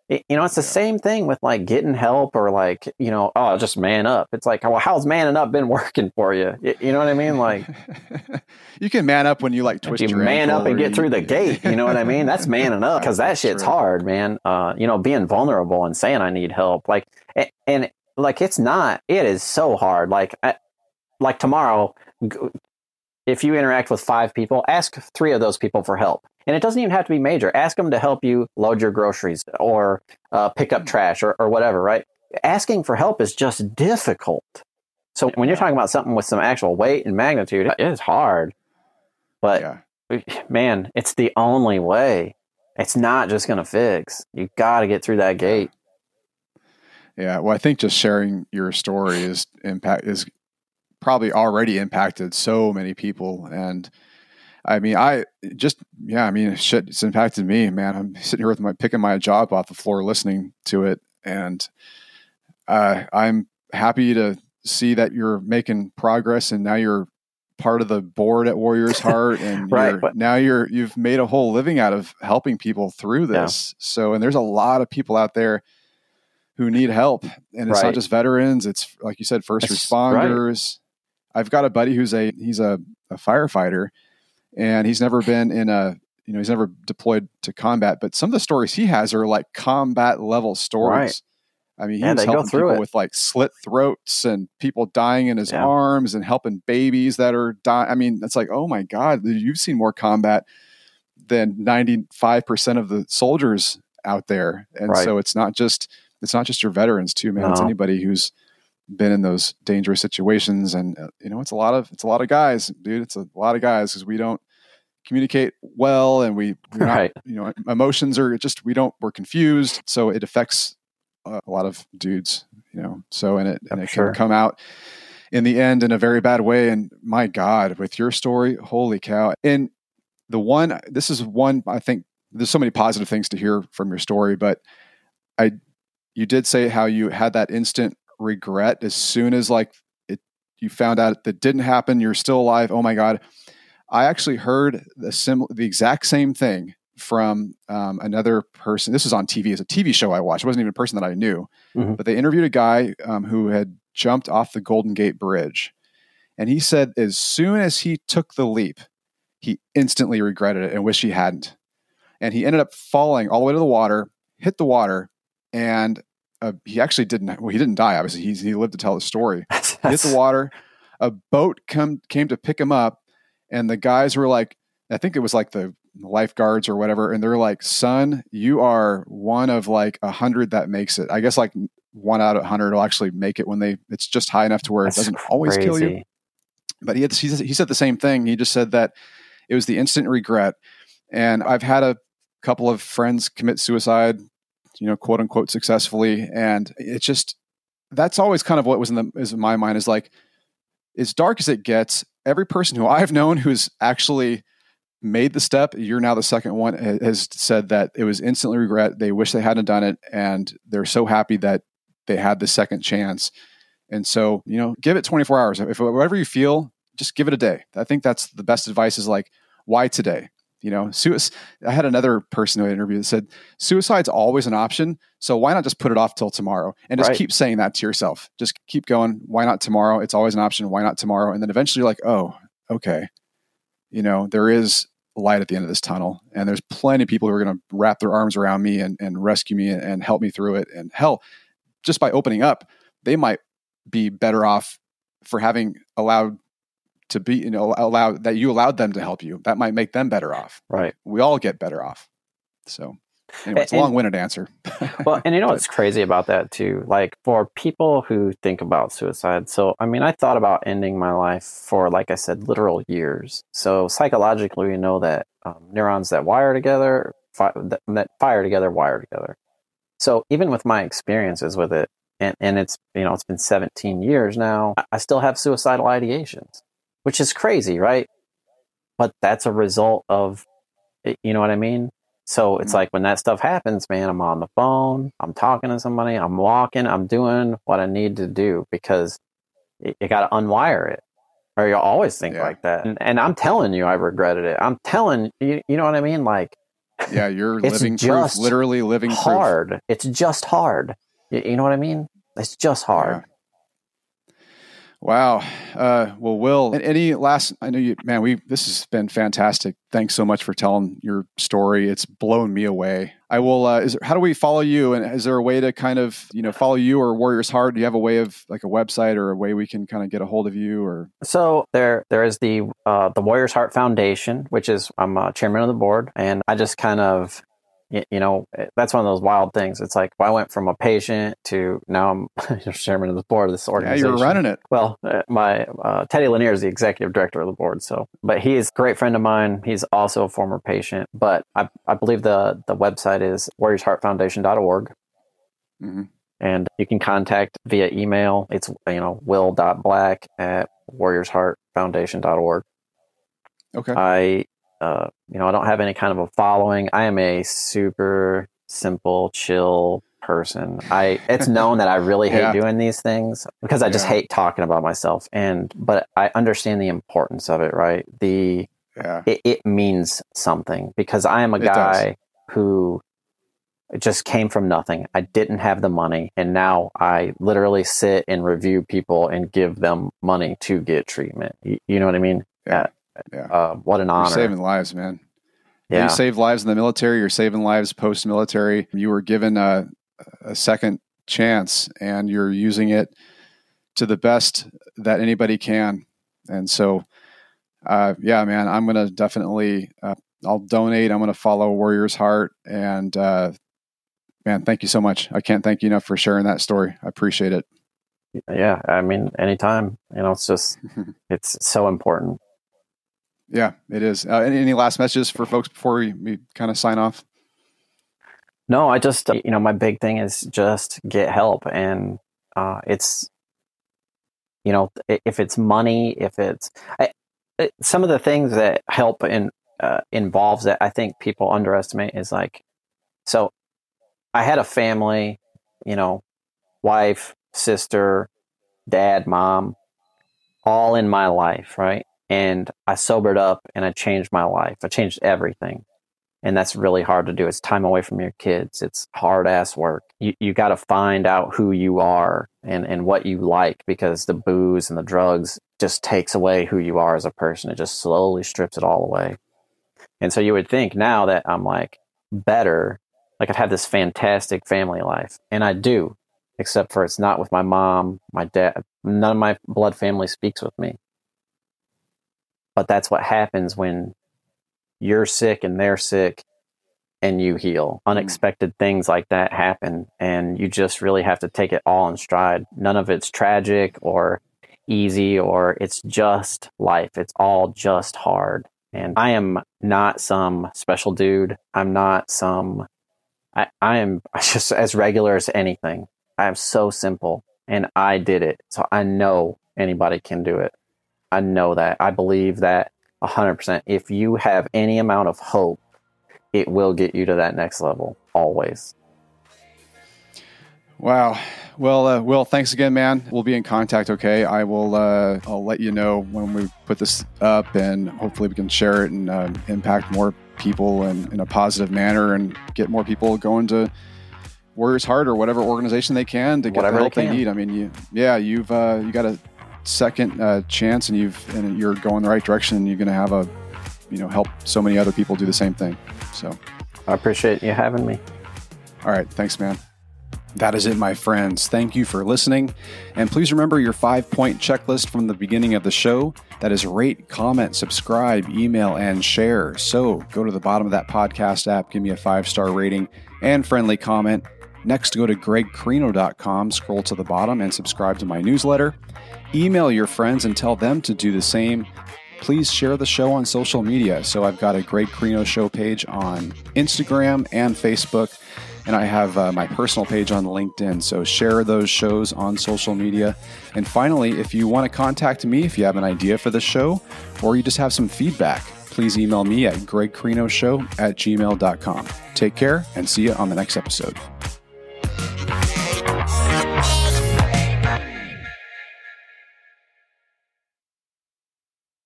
It, you know, it's the yeah. same thing with like getting help or like, you know, oh, just man up. It's like, well, how's manning up been working for you? You, know what I mean? Like, you can man up when you like twist you your man up and get you, through the gate. You know what I mean? That's manning up because that shit's true. hard, man. Uh, you know, being vulnerable and saying I need help, like, and like it's not. It is so hard. Like like tomorrow if you interact with five people ask three of those people for help. And it doesn't even have to be major. Ask them to help you load your groceries or uh, pick up trash or, or whatever right? Asking for help is just difficult. So when you're talking about something with some actual weight and magnitude it is hard. But yeah. man it's the only way. It's not just going to fix. You got to get through that gate yeah, well, I think just sharing your story is impact is probably already impacted so many people, and I mean, I just yeah, I mean, shit, it's impacted me, man. I'm sitting here with my picking my job off the floor, listening to it, and uh, I'm happy to see that you're making progress, and now you're part of the board at Warriors Heart, and right, you're, but, now you're you've made a whole living out of helping people through this. Yeah. So, and there's a lot of people out there who need help. And it's right. not just veterans, it's like you said, first That's responders. Right. I've got a buddy who's a he's a, a firefighter and he's never been in a you know, he's never deployed to combat, but some of the stories he has are like combat level stories. Right. I mean, he yeah, was helping people it. with like slit throats and people dying in his yeah. arms and helping babies that are dying. I mean, it's like, oh my God, you've seen more combat than 95% of the soldiers out there. And right. so it's not just it's not just your veterans too, man. No. It's anybody who's been in those dangerous situations, and uh, you know, it's a lot of it's a lot of guys, dude. It's a lot of guys because we don't communicate well, and we right. Not, you know, emotions are just we don't we're confused, so it affects a lot of dudes, you know. So and it and it sure. can come out in the end in a very bad way. And my God, with your story, holy cow! And the one, this is one I think there's so many positive things to hear from your story, but I you did say how you had that instant regret as soon as like it you found out that didn't happen, you're still alive. Oh my god. I actually heard the sim the exact same thing from um, another person. This was on TV. It's a TV show I watched. It wasn't even a person that I knew, Mhm. but they interviewed a guy um, who had jumped off the Golden Gate Bridge, and he said as soon as he took the leap, he instantly regretted it and wished he hadn't. And he ended up falling all the way to the water, hit the water, and uh, he actually didn't. Well, he didn't die. Obviously, he he lived to tell the story He hit the water. A boat come came to pick him up, and the guys were like, I think it was like the lifeguards or whatever, and they're like, "Son, you are one of like a hundred that makes it." I guess like one out of a hundred will actually make it when they. It's just high enough to where That's it doesn't always kill you. But he had, he he said the same thing. He just said that it was the instant regret, and I've had a couple of friends commit suicide, you know, quote unquote successfully, and it's just that's always kind of what was in the is in my mind is like as dark as it gets. Every person who I've known who's actually made the step, you're now the second one, has said that it was instantly regret. They wish they hadn't done it, and they're so happy that they had the second chance. And so, you know, give it 24 hours. If whatever you feel, just give it a day. I think that's the best advice. Is like, why today? You know, suicide. I had another person who I interviewed that said suicide's always an option. So why not just put it off till tomorrow and just Right. keep saying that to yourself? Just keep going. Why not tomorrow? It's always an option. Why not tomorrow? And then eventually you're like, oh, okay. You know, there is light at the end of this tunnel, and there's plenty of people who are going to wrap their arms around me and, and rescue me and, and help me through it. And hell, just by opening up, they might be better off for having allowed to be, you know, allowed that you allowed them to help you. That might make them better off. Right. We all get better off. So, anyway, it's a long winded answer. Well, and you know what's crazy about that too? Like for people who think about suicide. So, I mean, I thought about ending my life for, like I said, literal years. So psychologically, we know that um, neurons that wire together, fi- that, that fire together, wire together. So even with my experiences with it, and, and it's you know it's been 17 years now, I still have suicidal ideations, which is crazy, right? But that's a result of, you know what I mean? So it's Mhm. like when that stuff happens, man, I'm on the phone, I'm talking to somebody, I'm walking, I'm doing what I need to do because you, you got to unwire it. Or you always think Yeah. like that. And, and I'm telling you, I regretted it. I'm telling you, you know what I mean? Like yeah, you're It's living proof, literally living proof. hard. It's just hard. You, you know what I mean? It's just hard. Wow. Uh, well, Will, any last? I know you, man. We this has been fantastic. Thanks so much for telling your story. It's blown me away. I will. Uh, is how do we follow you? And is there a way to kind of you know follow you or Warriors Heart? Do you have a way of like a website or a way we can kind of get a hold of you? Or So there, there is the uh, the Warriors Heart Foundation, which is I'm uh, chairman of the board, and I just kind of, y- you know, eh, that's one of those wild things. It's like I went from a patient to now I'm chairman of the board of this organization. yeah, you're running it. Well, uh, my uh, Teddy Lanier is the executive director of the board, so but he's a great friend of mine. He's also a former patient, but I, I believe the the website is warriorsheartfoundation.org hmm and you can contact via email. It's you know will.black at warriorsheartfoundation.org. Okay. I uh, you know I don't have any kind of a following. I am a super simple, chill person. I it's known that I really hate Yeah. doing these things because I just Yeah. hate talking about myself. And but I understand the importance of it. Right? The yeah. it, it means something because I am a It does. guy who just came from nothing. I didn't have the money, and now I literally sit and review people and give them money to get treatment. You, you know what I mean? Yeah. Yeah. Uh, what an honor. You're saving lives, man. yeah, You saved lives in the military. You're saving lives post military. You were given a, a second chance, and you're using it to the best that anybody can. And so, uh, yeah, man, I'm gonna definitely. Uh, I'll donate. I'm gonna follow Warrior's Heart, and uh, man, thank you so much. I can't thank you enough for sharing that story. I appreciate it. yeah. I mean, anytime. You know, it's just it's so important. Yeah, it is. Uh, any, any last messages for folks before we, we kind of sign off? No, I just you know my big thing is just get help, and uh, it's you know if it's money, if it's I, it, some of the things that help in uh, involves that I think people underestimate is like so I had a family, you know, wife, sister, dad, mom, all in my life, right? And I sobered up and I changed my life. I changed everything. And that's really hard to do. It's time away from your kids. It's hard ass work. You, you got to find out who you are and, and what you like because the booze and the drugs just takes away who you are as a person. It just slowly strips it all away. And so you would think now that I'm like better, like I'd have this fantastic family life. And I do, except for it's not with my mom, my dad, none of my blood family speaks with me. But that's what happens when you're sick and they're sick and you heal. Hmm. Unexpected mm. things like that happen, and you just really have to take it all in stride. None of it's tragic or easy, or it's just life. It's all just hard. And I am not some special dude. I'm not some, I, I am just as regular as anything. I am so simple and I did it. So I know anybody can do it. I know that. I believe that 100%. If you have any amount of hope, it will get you to that next level always. Wow. Well, uh, Will, thanks again, man. We'll be in contact. Okay, I will. Uh, I'll let you know when we put this up, and hopefully we can share it and uh, impact more people in, in a positive manner, and get more people going to Warriors Heart or whatever organization they can to get whatever the help they, they, need. I mean, you, yeah, you've uh, you got a second uh, chance, and you've and you're going the right direction. And you're going to have a, you know, help so many other people do the same thing. So, I appreciate you having me. All right, thanks, man. That is it, my friends. Thank you for listening. And please remember your five point checklist from the beginning of the show. That is rate, comment, subscribe, email, and share. So go to the bottom of that podcast app, give me a five star rating and friendly comment. Next, go to gregkrino.com, scroll to the bottom, and subscribe to my newsletter. Email your friends and tell them to do the same. Please share the show on social media. So I've got a Greg Krino Show page on Instagram and Facebook and I have uh, my personal page on LinkedIn. So share those shows on social media. And finally, if you want to contact me, if you have an idea for the show, or you just have some feedback, please email me at gregkrinoshow at gmail.com. Take care and see you on the next episode.